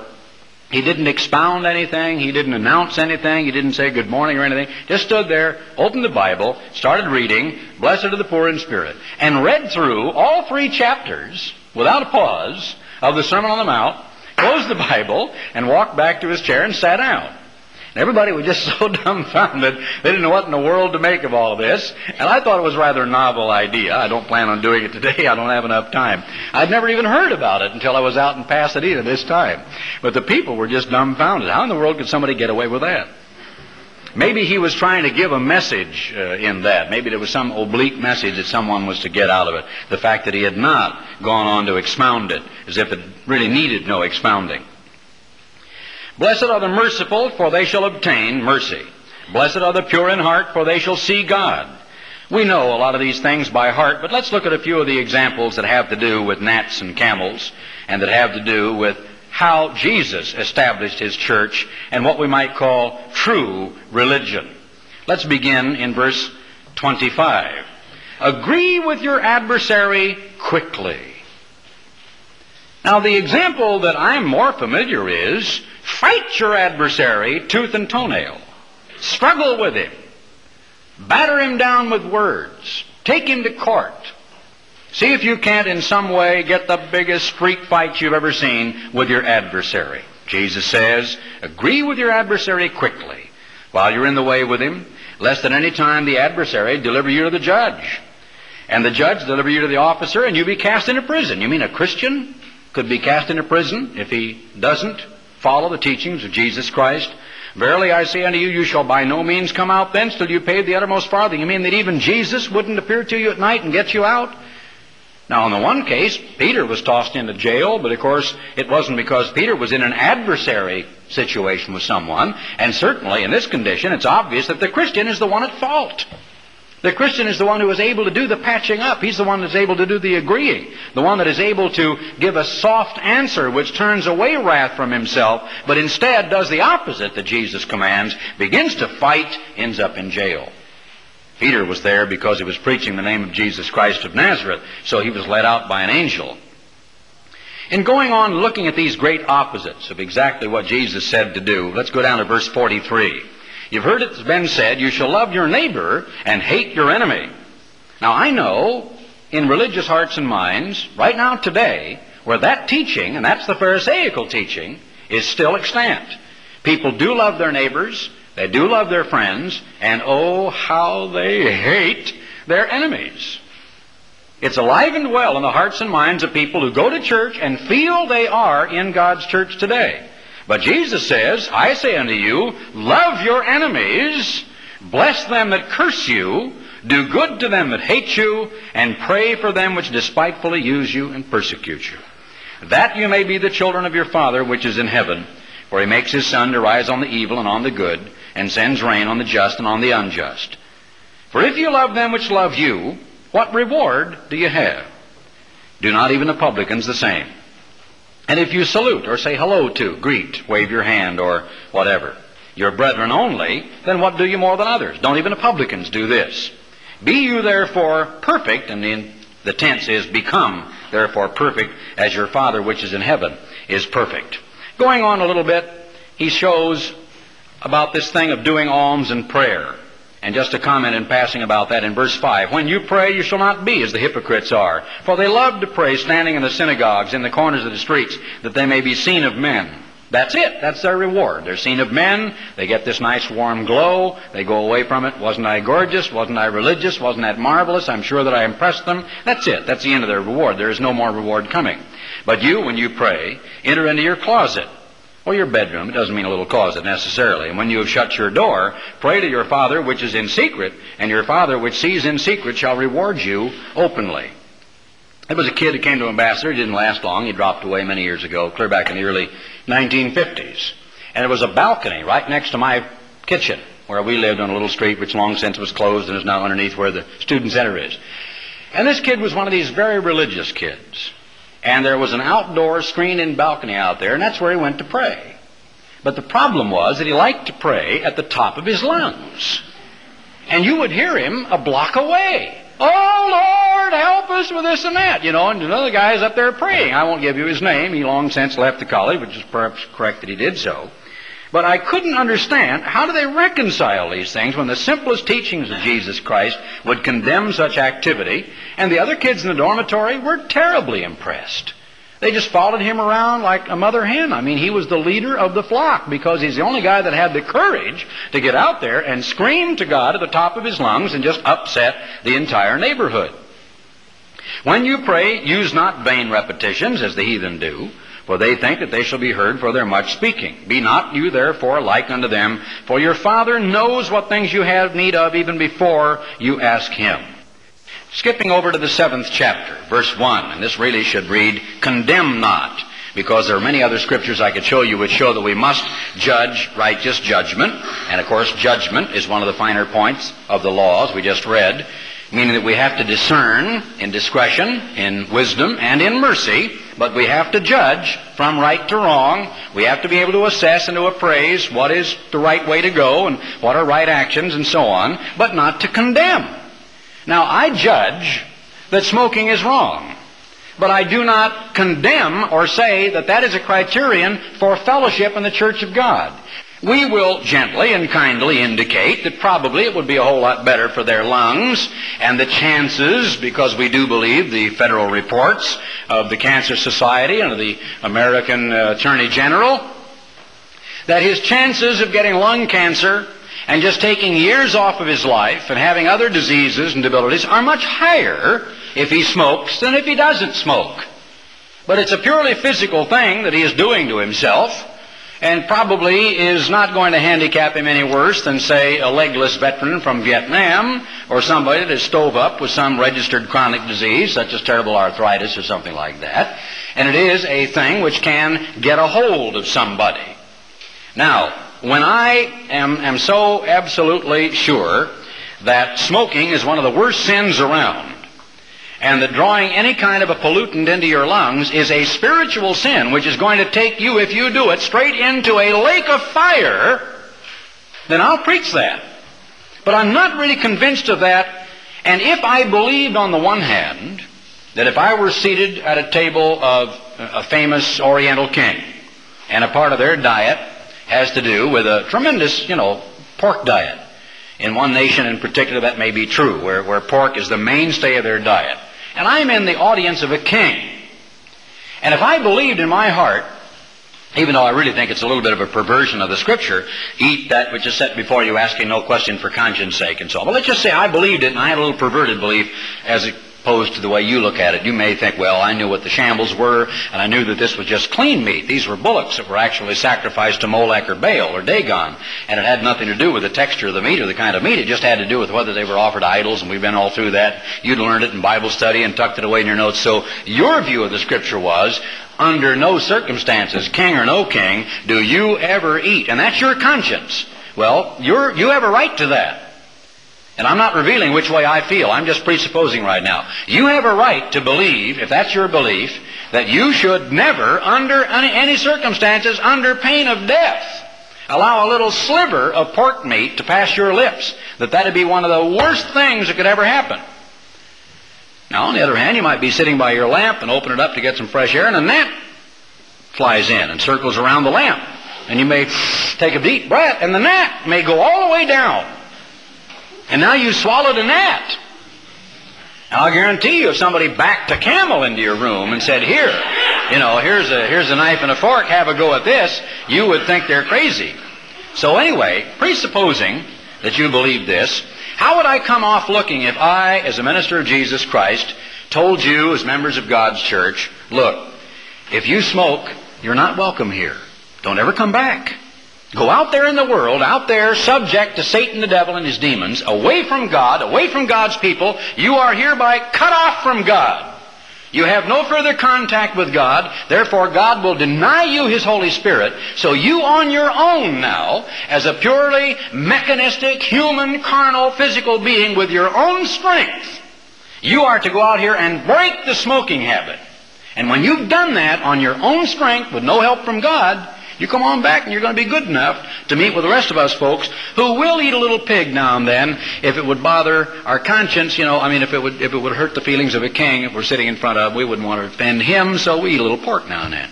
he didn't expound anything. He didn't announce anything. He didn't say good morning or anything. Just stood there, opened the Bible, started reading, Blessed are the poor in spirit, and read through all three chapters without a pause of the Sermon on the Mount, closed the Bible, and walked back to his chair and sat down. Everybody was just <laughs> so dumbfounded. They didn't know what in the world to make of all of this. And I thought it was rather a rather novel idea. I don't plan on doing it today. <laughs> I don't have enough time. I'd never even heard about it until I was out in Pasadena this time. But the people were just dumbfounded. How in the world could somebody get away with that? Maybe he was trying to give a message uh, in that. Maybe there was some oblique message that someone was to get out of it. The fact that he had not gone on to expound it, as if it really needed no expounding. Blessed are the merciful, for they shall obtain mercy. Blessed are the pure in heart, for they shall see God. We know a lot of these things by heart, but let's look at a few of the examples that have to do with gnats and camels, and that have to do with how Jesus established his church and what we might call true religion. Let's begin in verse 25. Agree with your adversary quickly. Now, the example that I'm more familiar is Fight your adversary tooth and toenail. Struggle with him. Batter him down with words. Take him to court. See if you can't in some way get the biggest street fight you've ever seen with your adversary. Jesus says, agree with your adversary quickly while you're in the way with him, lest at any time the adversary deliver you to the judge. And the judge deliver you to the officer and you be cast into prison. You mean a Christian could be cast into prison if he doesn't follow the teachings of Jesus Christ. Verily I say unto you, you shall by no means come out thence till you pay the uttermost farthing. You mean that even Jesus wouldn't appear to you at night and get you out? Now, in the one case, Peter was tossed into jail, but of course, it wasn't because Peter was in an adversary situation with someone. And certainly, in this condition, it's obvious that the Christian is the one at fault. The Christian is the one who is able to do the patching up. He's the one that's able to do the agreeing. The one that is able to give a soft answer which turns away wrath from himself, but instead does the opposite that Jesus commands, begins to fight, ends up in jail. Peter was there because he was preaching the name of Jesus Christ of Nazareth, so he was led out by an angel. In going on looking at these great opposites of exactly what Jesus said to do, let's go down to verse 43. You've heard it's been said, you shall love your neighbor and hate your enemy. Now I know in religious hearts and minds, right now today, where that teaching, and that's the Pharisaical teaching, is still extant. People do love their neighbors, they do love their friends, and oh, how they hate their enemies. It's alive and well in the hearts and minds of people who go to church and feel they are in God's church today. But Jesus says, I say unto you, love your enemies, bless them that curse you, do good to them that hate you, and pray for them which despitefully use you and persecute you. That you may be the children of your Father which is in heaven, for he makes his sun to rise on the evil and on the good, and sends rain on the just and on the unjust. For if you love them which love you, what reward do you have? Do not even the publicans the same? And if you salute or say hello to, greet, wave your hand or whatever, your brethren only, then what do you more than others? Don't even the publicans do this. Be you therefore perfect, and in the tense is become therefore perfect as your Father which is in heaven is perfect. Going on a little bit, he shows about this thing of doing alms and prayer. And just a comment in passing about that in verse 5. When you pray, you shall not be as the hypocrites are. For they love to pray standing in the synagogues, in the corners of the streets, that they may be seen of men. That's it. That's their reward. They're seen of men. They get this nice warm glow. They go away from it. Wasn't I gorgeous? Wasn't I religious? Wasn't that marvelous? I'm sure that I impressed them. That's it. That's the end of their reward. There is no more reward coming. But you, when you pray, enter into your closet or your bedroom. It doesn't mean a little closet necessarily. And when you have shut your door, pray to your Father which is in secret, and your Father which sees in secret shall reward you openly. There was a kid who came to Ambassador. He didn't last long. He dropped away many years ago, clear back in the early 1950s. And it was a balcony right next to my kitchen where we lived on a little street which long since was closed and is now underneath where the student center is. And this kid was one of these very religious kids. And there was an outdoor screened-in balcony out there, and that's where he went to pray. But the problem was that he liked to pray at the top of his lungs. And you would hear him a block away. Oh, Lord, help us with this and that. You know, and another guy is up there praying. I won't give you his name. He long since left the college, which is perhaps correct that he did so. But I couldn't understand how do they reconcile these things when the simplest teachings of Jesus Christ would condemn such activity, and the other kids in the dormitory were terribly impressed. They just followed him around like a mother hen. I mean, he was the leader of the flock because he's the only guy that had the courage to get out there and scream to God at the top of his lungs and just upset the entire neighborhood. When you pray, use not vain repetitions as the heathen do, for they think that they shall be heard for their much speaking. Be not you therefore like unto them, for your Father knows what things you have need of even before you ask Him. Skipping over to the seventh chapter, verse 1, and this really should read, Condemn not, because there are many other scriptures I could show you which show that we must judge righteous judgment. And of course, judgment is one of the finer points of the laws we just read, meaning that we have to discern in discretion, in wisdom, and in mercy but we have to judge from right to wrong. We have to be able to assess and to appraise what is the right way to go and what are right actions and so on, but not to condemn. Now, I judge that smoking is wrong. But I do not condemn or say that that is a criterion for fellowship in the church of God. We will gently and kindly indicate that probably it would be a whole lot better for their lungs and the chances, because we do believe the federal reports of the Cancer Society and of the American uh, Attorney General, that his chances of getting lung cancer and just taking years off of his life and having other diseases and debilities are much higher if he smokes than if he doesn't smoke. But it's a purely physical thing that he is doing to himself and probably is not going to handicap him any worse than, say, a legless veteran from Vietnam or somebody that is stove up with some registered chronic disease, such as terrible arthritis or something like that. And it is a thing which can get a hold of somebody. Now, when I am, am so absolutely sure that smoking is one of the worst sins around, and that drawing any kind of a pollutant into your lungs is a spiritual sin which is going to take you, if you do it, straight into a lake of fire, then I'll preach that. But I'm not really convinced of that. And if I believed on the one hand that if I were seated at a table of a famous Oriental king, and a part of their diet has to do with a tremendous, you know, pork diet. In one nation in particular, that may be true, where, where pork is the mainstay of their diet and I'm in the audience of a king. And if I believed in my heart, even though I really think it's a little bit of a perversion of the scripture, eat that which is set before you, asking no question for conscience sake and so on. But let's just say I believed it and I had a little perverted belief as it opposed to the way you look at it. You may think, well, I knew what the shambles were, and I knew that this was just clean meat. These were bullocks that were actually sacrificed to Molech or Baal or Dagon, and it had nothing to do with the texture of the meat or the kind of meat. It just had to do with whether they were offered idols, and we've been all through that. You'd learned it in Bible study and tucked it away in your notes. So your view of the Scripture was, under no circumstances, king or no king, do you ever eat. And that's your conscience. Well, you have a right to that. And I'm not revealing which way I feel. I'm just presupposing right now. You have a right to believe, if that's your belief, that you should never, under any circumstances, under pain of death, allow a little sliver of pork meat to pass your lips. That that'd be one of the worst things that could ever happen. Now, on the other hand, you might be sitting by your lamp and open it up to get some fresh air, and a gnat flies in and circles around the lamp. And you may take a deep breath, and the gnat may go all the way down and now you swallowed a gnat. And I'll guarantee you, if somebody backed a camel into your room and said, "Here, you know, here's a here's a knife and a fork. Have a go at this," you would think they're crazy. So anyway, presupposing that you believe this, how would I come off looking if I, as a minister of Jesus Christ, told you, as members of God's church, look, if you smoke, you're not welcome here. Don't ever come back. Go out there in the world, out there subject to Satan the devil and his demons, away from God, away from God's people. You are hereby cut off from God. You have no further contact with God, therefore God will deny you His Holy Spirit. So you on your own now, as a purely mechanistic, human, carnal, physical being with your own strength, you are to go out here and break the smoking habit. And when you've done that on your own strength with no help from God, you come on back and you're going to be good enough to meet with the rest of us folks who will eat a little pig now and then if it would bother our conscience, you know, I mean if it would if it would hurt the feelings of a king if we're sitting in front of, we wouldn't want to offend him, so we eat a little pork now and then.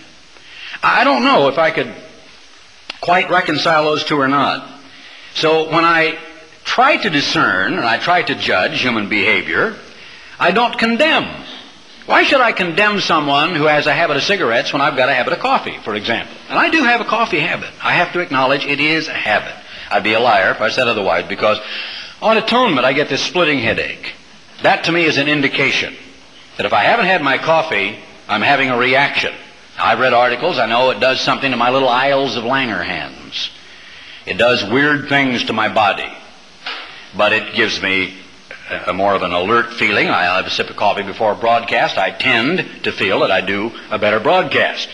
I don't know if I could quite reconcile those two or not. So when I try to discern and I try to judge human behavior, I don't condemn. Why should I condemn someone who has a habit of cigarettes when I've got a habit of coffee, for example? And I do have a coffee habit. I have to acknowledge it is a habit. I'd be a liar if I said otherwise because on atonement I get this splitting headache. That to me is an indication that if I haven't had my coffee, I'm having a reaction. I've read articles. I know it does something to my little Isles of Langerhans. It does weird things to my body. But it gives me a more of an alert feeling. I have a sip of coffee before a broadcast. I tend to feel that I do a better broadcast.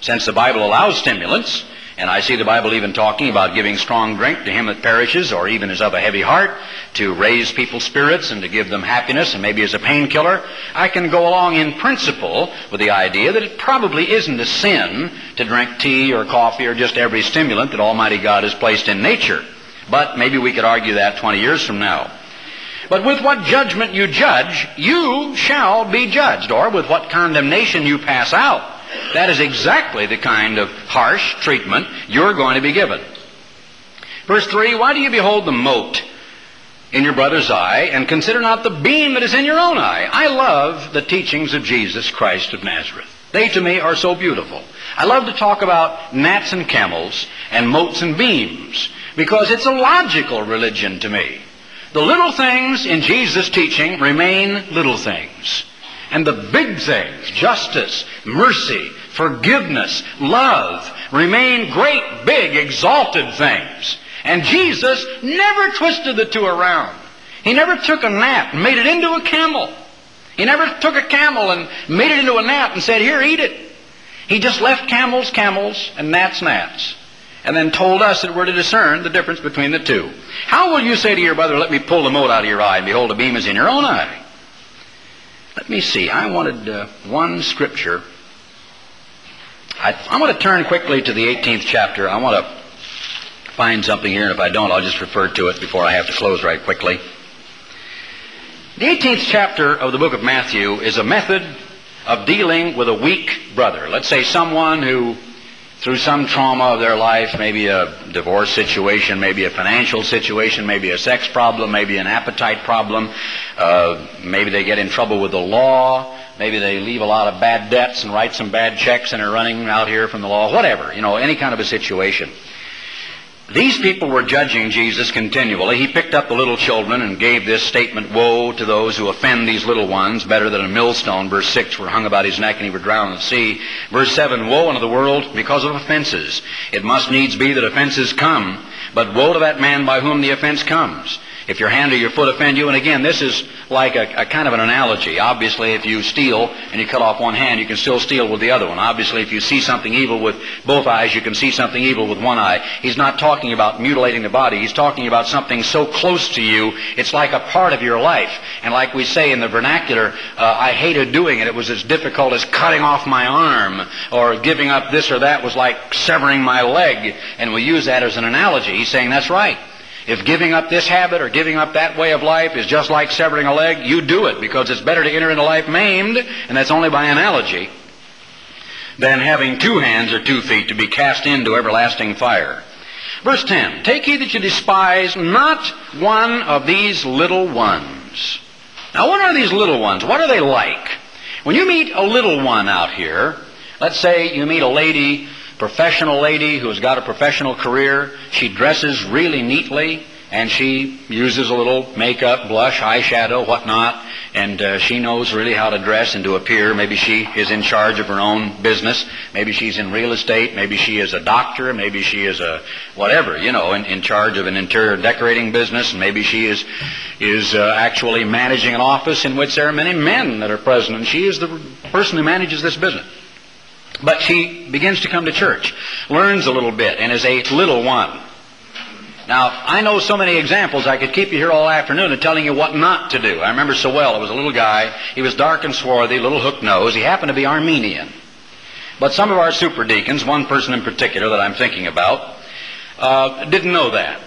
Since the Bible allows stimulants, and I see the Bible even talking about giving strong drink to him that perishes or even is of a heavy heart to raise people's spirits and to give them happiness and maybe as a painkiller, I can go along in principle with the idea that it probably isn't a sin to drink tea or coffee or just every stimulant that Almighty God has placed in nature. But maybe we could argue that 20 years from now. But with what judgment you judge, you shall be judged. Or with what condemnation you pass out, that is exactly the kind of harsh treatment you're going to be given. Verse 3, Why do you behold the mote in your brother's eye and consider not the beam that is in your own eye? I love the teachings of Jesus Christ of Nazareth. They to me are so beautiful. I love to talk about gnats and camels and motes and beams because it's a logical religion to me. The little things in Jesus' teaching remain little things. And the big things, justice, mercy, forgiveness, love, remain great, big, exalted things. And Jesus never twisted the two around. He never took a gnat and made it into a camel. He never took a camel and made it into a gnat and said, Here, eat it. He just left camels camels and gnats gnats. And then told us that we're to discern the difference between the two. How will you say to your brother, Let me pull the mote out of your eye, and behold, a beam is in your own eye? Let me see. I wanted uh, one scripture. I, I want to turn quickly to the 18th chapter. I want to find something here, and if I don't, I'll just refer to it before I have to close right quickly. The 18th chapter of the book of Matthew is a method of dealing with a weak brother. Let's say someone who, through some trauma of their life, maybe a divorce situation, maybe a financial situation, maybe a sex problem, maybe an appetite problem, uh, maybe they get in trouble with the law, maybe they leave a lot of bad debts and write some bad checks and are running out here from the law, whatever, you know, any kind of a situation. These people were judging Jesus continually. He picked up the little children and gave this statement, Woe to those who offend these little ones, better than a millstone, verse 6, were hung about his neck and he would drown in the sea. Verse 7, Woe unto the world because of offenses. It must needs be that offenses come, but woe to that man by whom the offense comes. If your hand or your foot offend you, and again, this is like a, a, kind of an analogy. Obviously, if you steal and you cut off one hand, you can still steal with the other one. Obviously, if you see something evil with both eyes, you can see something evil with one eye. He's not talking about mutilating the body. He's talking about something so close to you, it's like a part of your life. And like we say in the vernacular, uh, I hated doing it. It was as difficult as cutting off my arm, or giving up this or that was like severing my leg. And we use that as an analogy. He's saying that's right. If giving up this habit or giving up that way of life is just like severing a leg, you do it because it's better to enter into life maimed, and that's only by analogy, than having two hands or two feet to be cast into everlasting fire. Verse 10 Take heed that you despise not one of these little ones. Now, what are these little ones? What are they like? When you meet a little one out here, let's say you meet a lady professional lady who's got a professional career. She dresses really neatly and she uses a little makeup, blush, eyeshadow, whatnot, and uh, she knows really how to dress and to appear. Maybe she is in charge of her own business. Maybe she's in real estate. Maybe she is a doctor. Maybe she is a whatever, you know, in, in charge of an interior decorating business. Maybe she is is uh, actually managing an office in which there are many men that are present, and she is the person who manages this business. But she begins to come to church, learns a little bit, and is a little one. Now, I know so many examples, I could keep you here all afternoon of telling you what not to do. I remember so well, it was a little guy, he was dark and swarthy, little hook nose, he happened to be Armenian. But some of our super deacons, one person in particular that I'm thinking about, uh, didn't know that.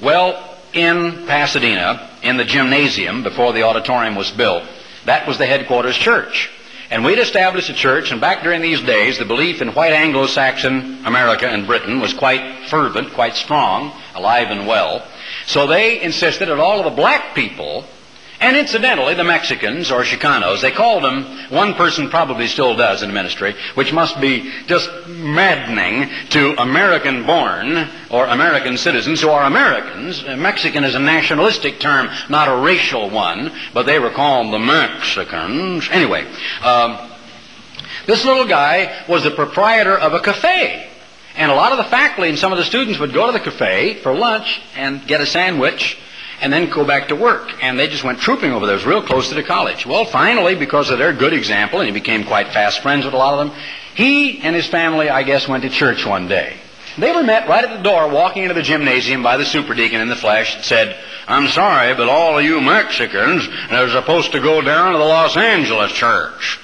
Well, in Pasadena, in the gymnasium, before the auditorium was built, that was the headquarters church. And we'd established a church, and back during these days, the belief in white Anglo-Saxon America and Britain was quite fervent, quite strong, alive and well. So they insisted that all of the black people and incidentally, the Mexicans, or Chicanos, they called them, one person probably still does in the ministry, which must be just maddening to American born or American citizens who are Americans. Mexican is a nationalistic term, not a racial one, but they were called the Mexicans. Anyway, um, this little guy was the proprietor of a cafe. And a lot of the faculty and some of the students would go to the cafe for lunch and get a sandwich and then go back to work. And they just went trooping over there. It was real close to the college. Well, finally, because of their good example, and he became quite fast friends with a lot of them, he and his family, I guess, went to church one day. They were met right at the door, walking into the gymnasium by the superdeacon in the flesh, and said, I'm sorry, but all of you Mexicans are supposed to go down to the Los Angeles church.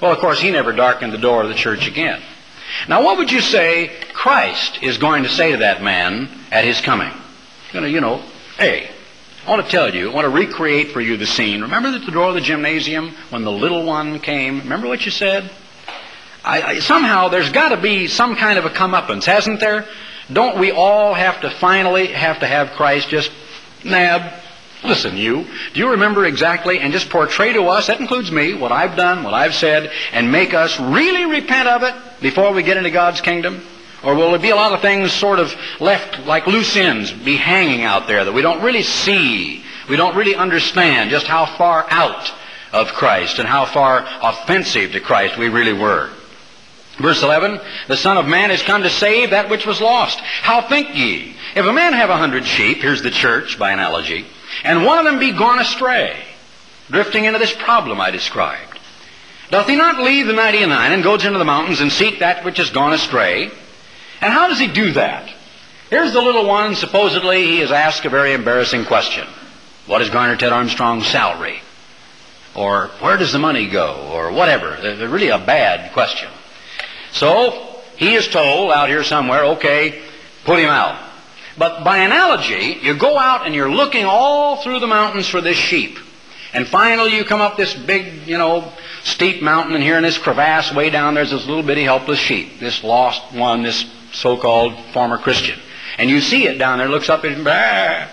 Well, of course, he never darkened the door of the church again. Now, what would you say Christ is going to say to that man at his coming? Going to, you know, Hey, I want to tell you, I want to recreate for you the scene. Remember at the door of the gymnasium when the little one came? Remember what you said? I, I, somehow there's got to be some kind of a comeuppance, hasn't there? Don't we all have to finally have to have Christ just nab? Listen, you, do you remember exactly and just portray to us, that includes me, what I've done, what I've said, and make us really repent of it before we get into God's kingdom? Or will there be a lot of things sort of left like loose ends, be hanging out there that we don't really see, we don't really understand just how far out of Christ and how far offensive to Christ we really were. Verse 11, the Son of Man is come to save that which was lost. How think ye? If a man have a hundred sheep, here's the church by analogy, and one of them be gone astray, drifting into this problem I described, doth he not leave the ninety and nine and goes into the mountains and seek that which is gone astray? And how does he do that? Here's the little one, supposedly he has asked a very embarrassing question. What is Garner Ted Armstrong's salary? Or where does the money go? Or whatever. They're really a bad question. So, he is told out here somewhere, okay, put him out. But by analogy, you go out and you're looking all through the mountains for this sheep. And finally you come up this big, you know, steep mountain and here in this crevasse way down there's this little bitty helpless sheep. This lost one, this so-called former Christian. And you see it down there, looks up and bah.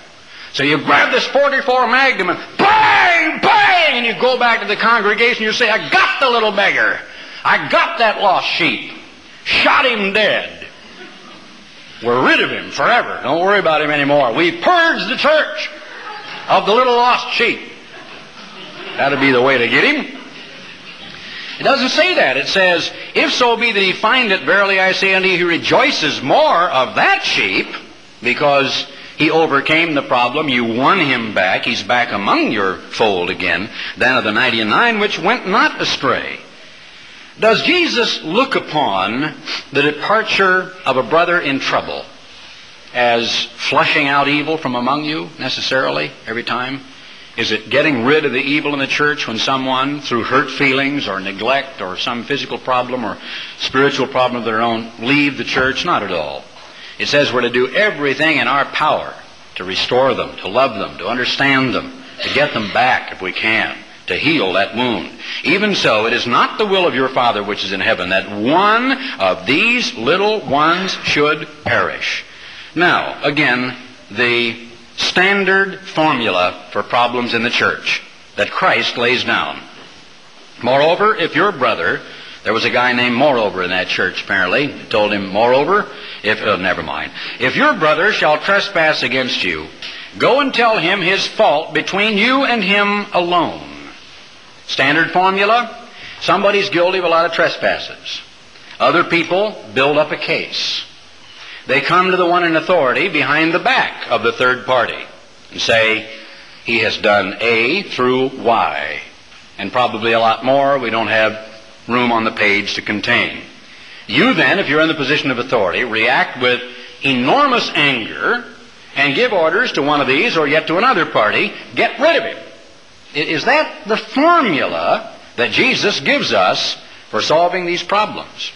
So you grab this 44 Magnum and bang, bang, and you go back to the congregation you say, I got the little beggar. I got that lost sheep. Shot him dead. We're rid of him forever. Don't worry about him anymore. We purged the church of the little lost sheep. That'd be the way to get him. It doesn't say that. It says, If so be that he find it, verily I say unto you, he rejoices more of that sheep, because he overcame the problem. You won him back. He's back among your fold again, than of the 99 which went not astray. Does Jesus look upon the departure of a brother in trouble as flushing out evil from among you necessarily every time? Is it getting rid of the evil in the church when someone, through hurt feelings or neglect or some physical problem or spiritual problem of their own, leave the church? Not at all. It says we're to do everything in our power to restore them, to love them, to understand them, to get them back if we can to heal that wound. Even so, it is not the will of your Father which is in heaven that one of these little ones should perish. Now, again, the standard formula for problems in the church that Christ lays down. Moreover, if your brother, there was a guy named Moreover in that church apparently, told him, Moreover, if, oh, never mind, if your brother shall trespass against you, go and tell him his fault between you and him alone. Standard formula somebody's guilty of a lot of trespasses. Other people build up a case. They come to the one in authority behind the back of the third party and say, he has done A through Y, and probably a lot more we don't have room on the page to contain. You then, if you're in the position of authority, react with enormous anger and give orders to one of these or yet to another party, get rid of him. Is that the formula that Jesus gives us for solving these problems?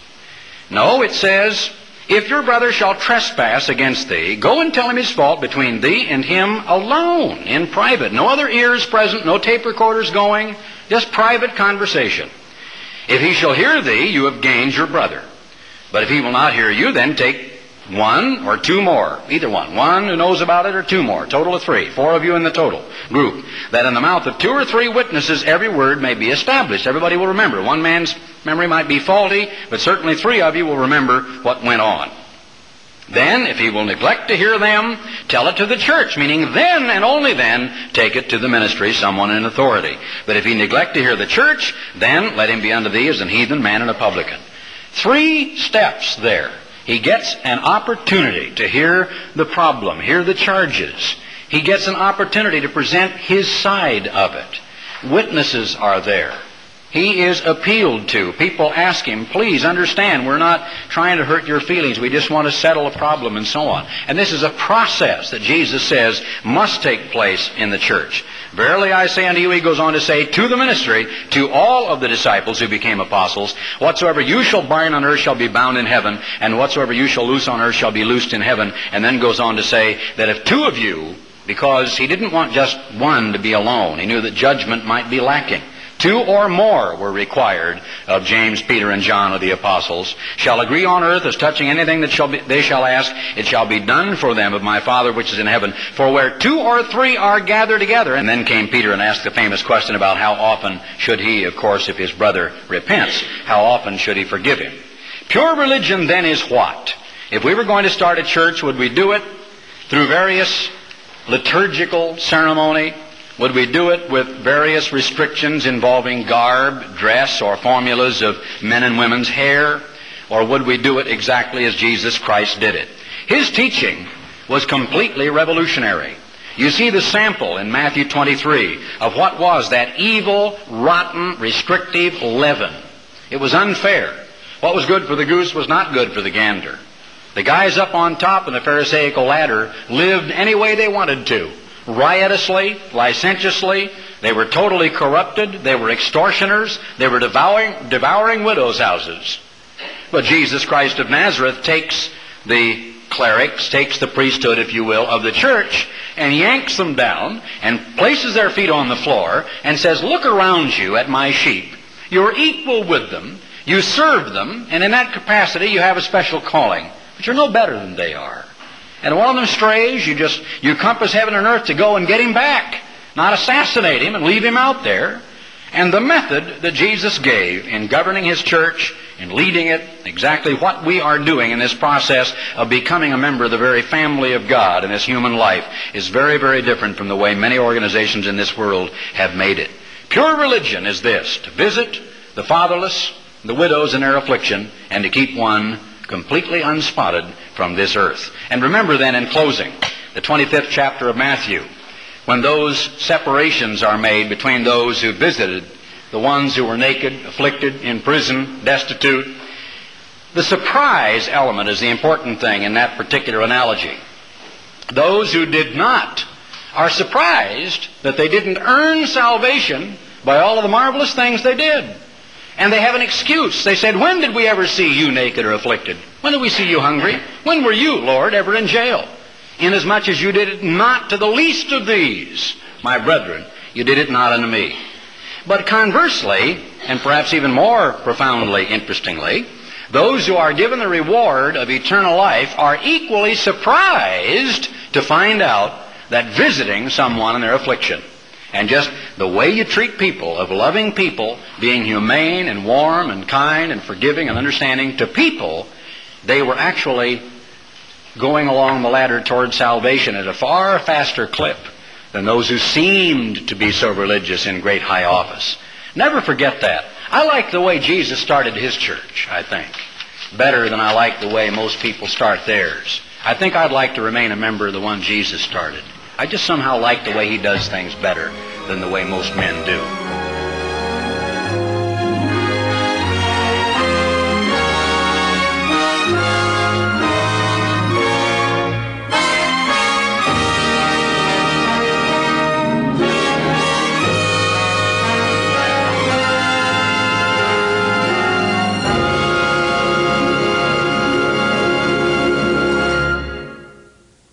No, it says, if your brother shall trespass against thee, go and tell him his fault between thee and him alone, in private. No other ears present, no tape recorders going, just private conversation. If he shall hear thee, you have gained your brother. But if he will not hear you, then take one or two more, either one. One who knows about it or two more. Total of three. Four of you in the total group. That in the mouth of two or three witnesses every word may be established. Everybody will remember. One man's memory might be faulty, but certainly three of you will remember what went on. Then, if he will neglect to hear them, tell it to the church, meaning then and only then take it to the ministry, someone in authority. But if he neglect to hear the church, then let him be unto thee as an heathen man and a publican. Three steps there. He gets an opportunity to hear the problem, hear the charges. He gets an opportunity to present his side of it. Witnesses are there. He is appealed to. People ask him, please understand, we're not trying to hurt your feelings. We just want to settle a problem and so on. And this is a process that Jesus says must take place in the church. Verily I say unto you, he goes on to say, to the ministry, to all of the disciples who became apostles, whatsoever you shall bind on earth shall be bound in heaven, and whatsoever you shall loose on earth shall be loosed in heaven. And then goes on to say that if two of you, because he didn't want just one to be alone, he knew that judgment might be lacking. Two or more were required of James, Peter, and John of the apostles. Shall agree on earth as touching anything that shall be, they shall ask, it shall be done for them of my Father which is in heaven. For where two or three are gathered together. And then came Peter and asked the famous question about how often should he, of course, if his brother repents, how often should he forgive him? Pure religion then is what? If we were going to start a church, would we do it through various liturgical ceremony, Would we do it with various restrictions involving garb, dress, or formulas of men and women's hair? Or would we do it exactly as Jesus Christ did it? His teaching was completely revolutionary. You see the sample in Matthew 23 of what was that evil, rotten, restrictive leaven. It was unfair. What was good for the goose was not good for the gander. The guys up on top of the Pharisaical ladder lived any way they wanted to. Riotously, licentiously, they were totally corrupted, they were extortioners, they were devouring, devouring widows' houses. But Jesus Christ of Nazareth takes the clerics, takes the priesthood, if you will, of the church, and yanks them down and places their feet on the floor and says, Look around you at my sheep. You're equal with them. You serve them, and in that capacity you have a special calling. But you're no better than they are. And one of them strays, you just, you compass heaven and earth to go and get him back. Not assassinate him and leave him out there. And the method that Jesus gave in governing his church, in leading it, exactly what we are doing in this process of becoming a member of the very family of God in this human life is very, very different from the way many organizations in this world have made it. Pure religion is this, to visit the fatherless, the widows in their affliction, and to keep one completely unspotted from this earth. And remember then in closing, the 25th chapter of Matthew, when those separations are made between those who visited the ones who were naked, afflicted, in prison, destitute. The surprise element is the important thing in that particular analogy. Those who did not are surprised that they didn't earn salvation by all of the marvelous things they did. And they have an excuse. They said, When did we ever see you naked or afflicted? When did we see you hungry? When were you, Lord, ever in jail? Inasmuch as you did it not to the least of these, my brethren, you did it not unto me. But conversely, and perhaps even more profoundly interestingly, those who are given the reward of eternal life are equally surprised to find out that visiting someone in their affliction and just the way you treat people, of loving people, being humane and warm and kind and forgiving and understanding to people, they were actually going along the ladder toward salvation at a far faster clip than those who seemed to be so religious in great high office. Never forget that. I like the way Jesus started his church, I think, better than I like the way most people start theirs. I think I'd like to remain a member of the one Jesus started. I just somehow like the way he does things better than the way most men do.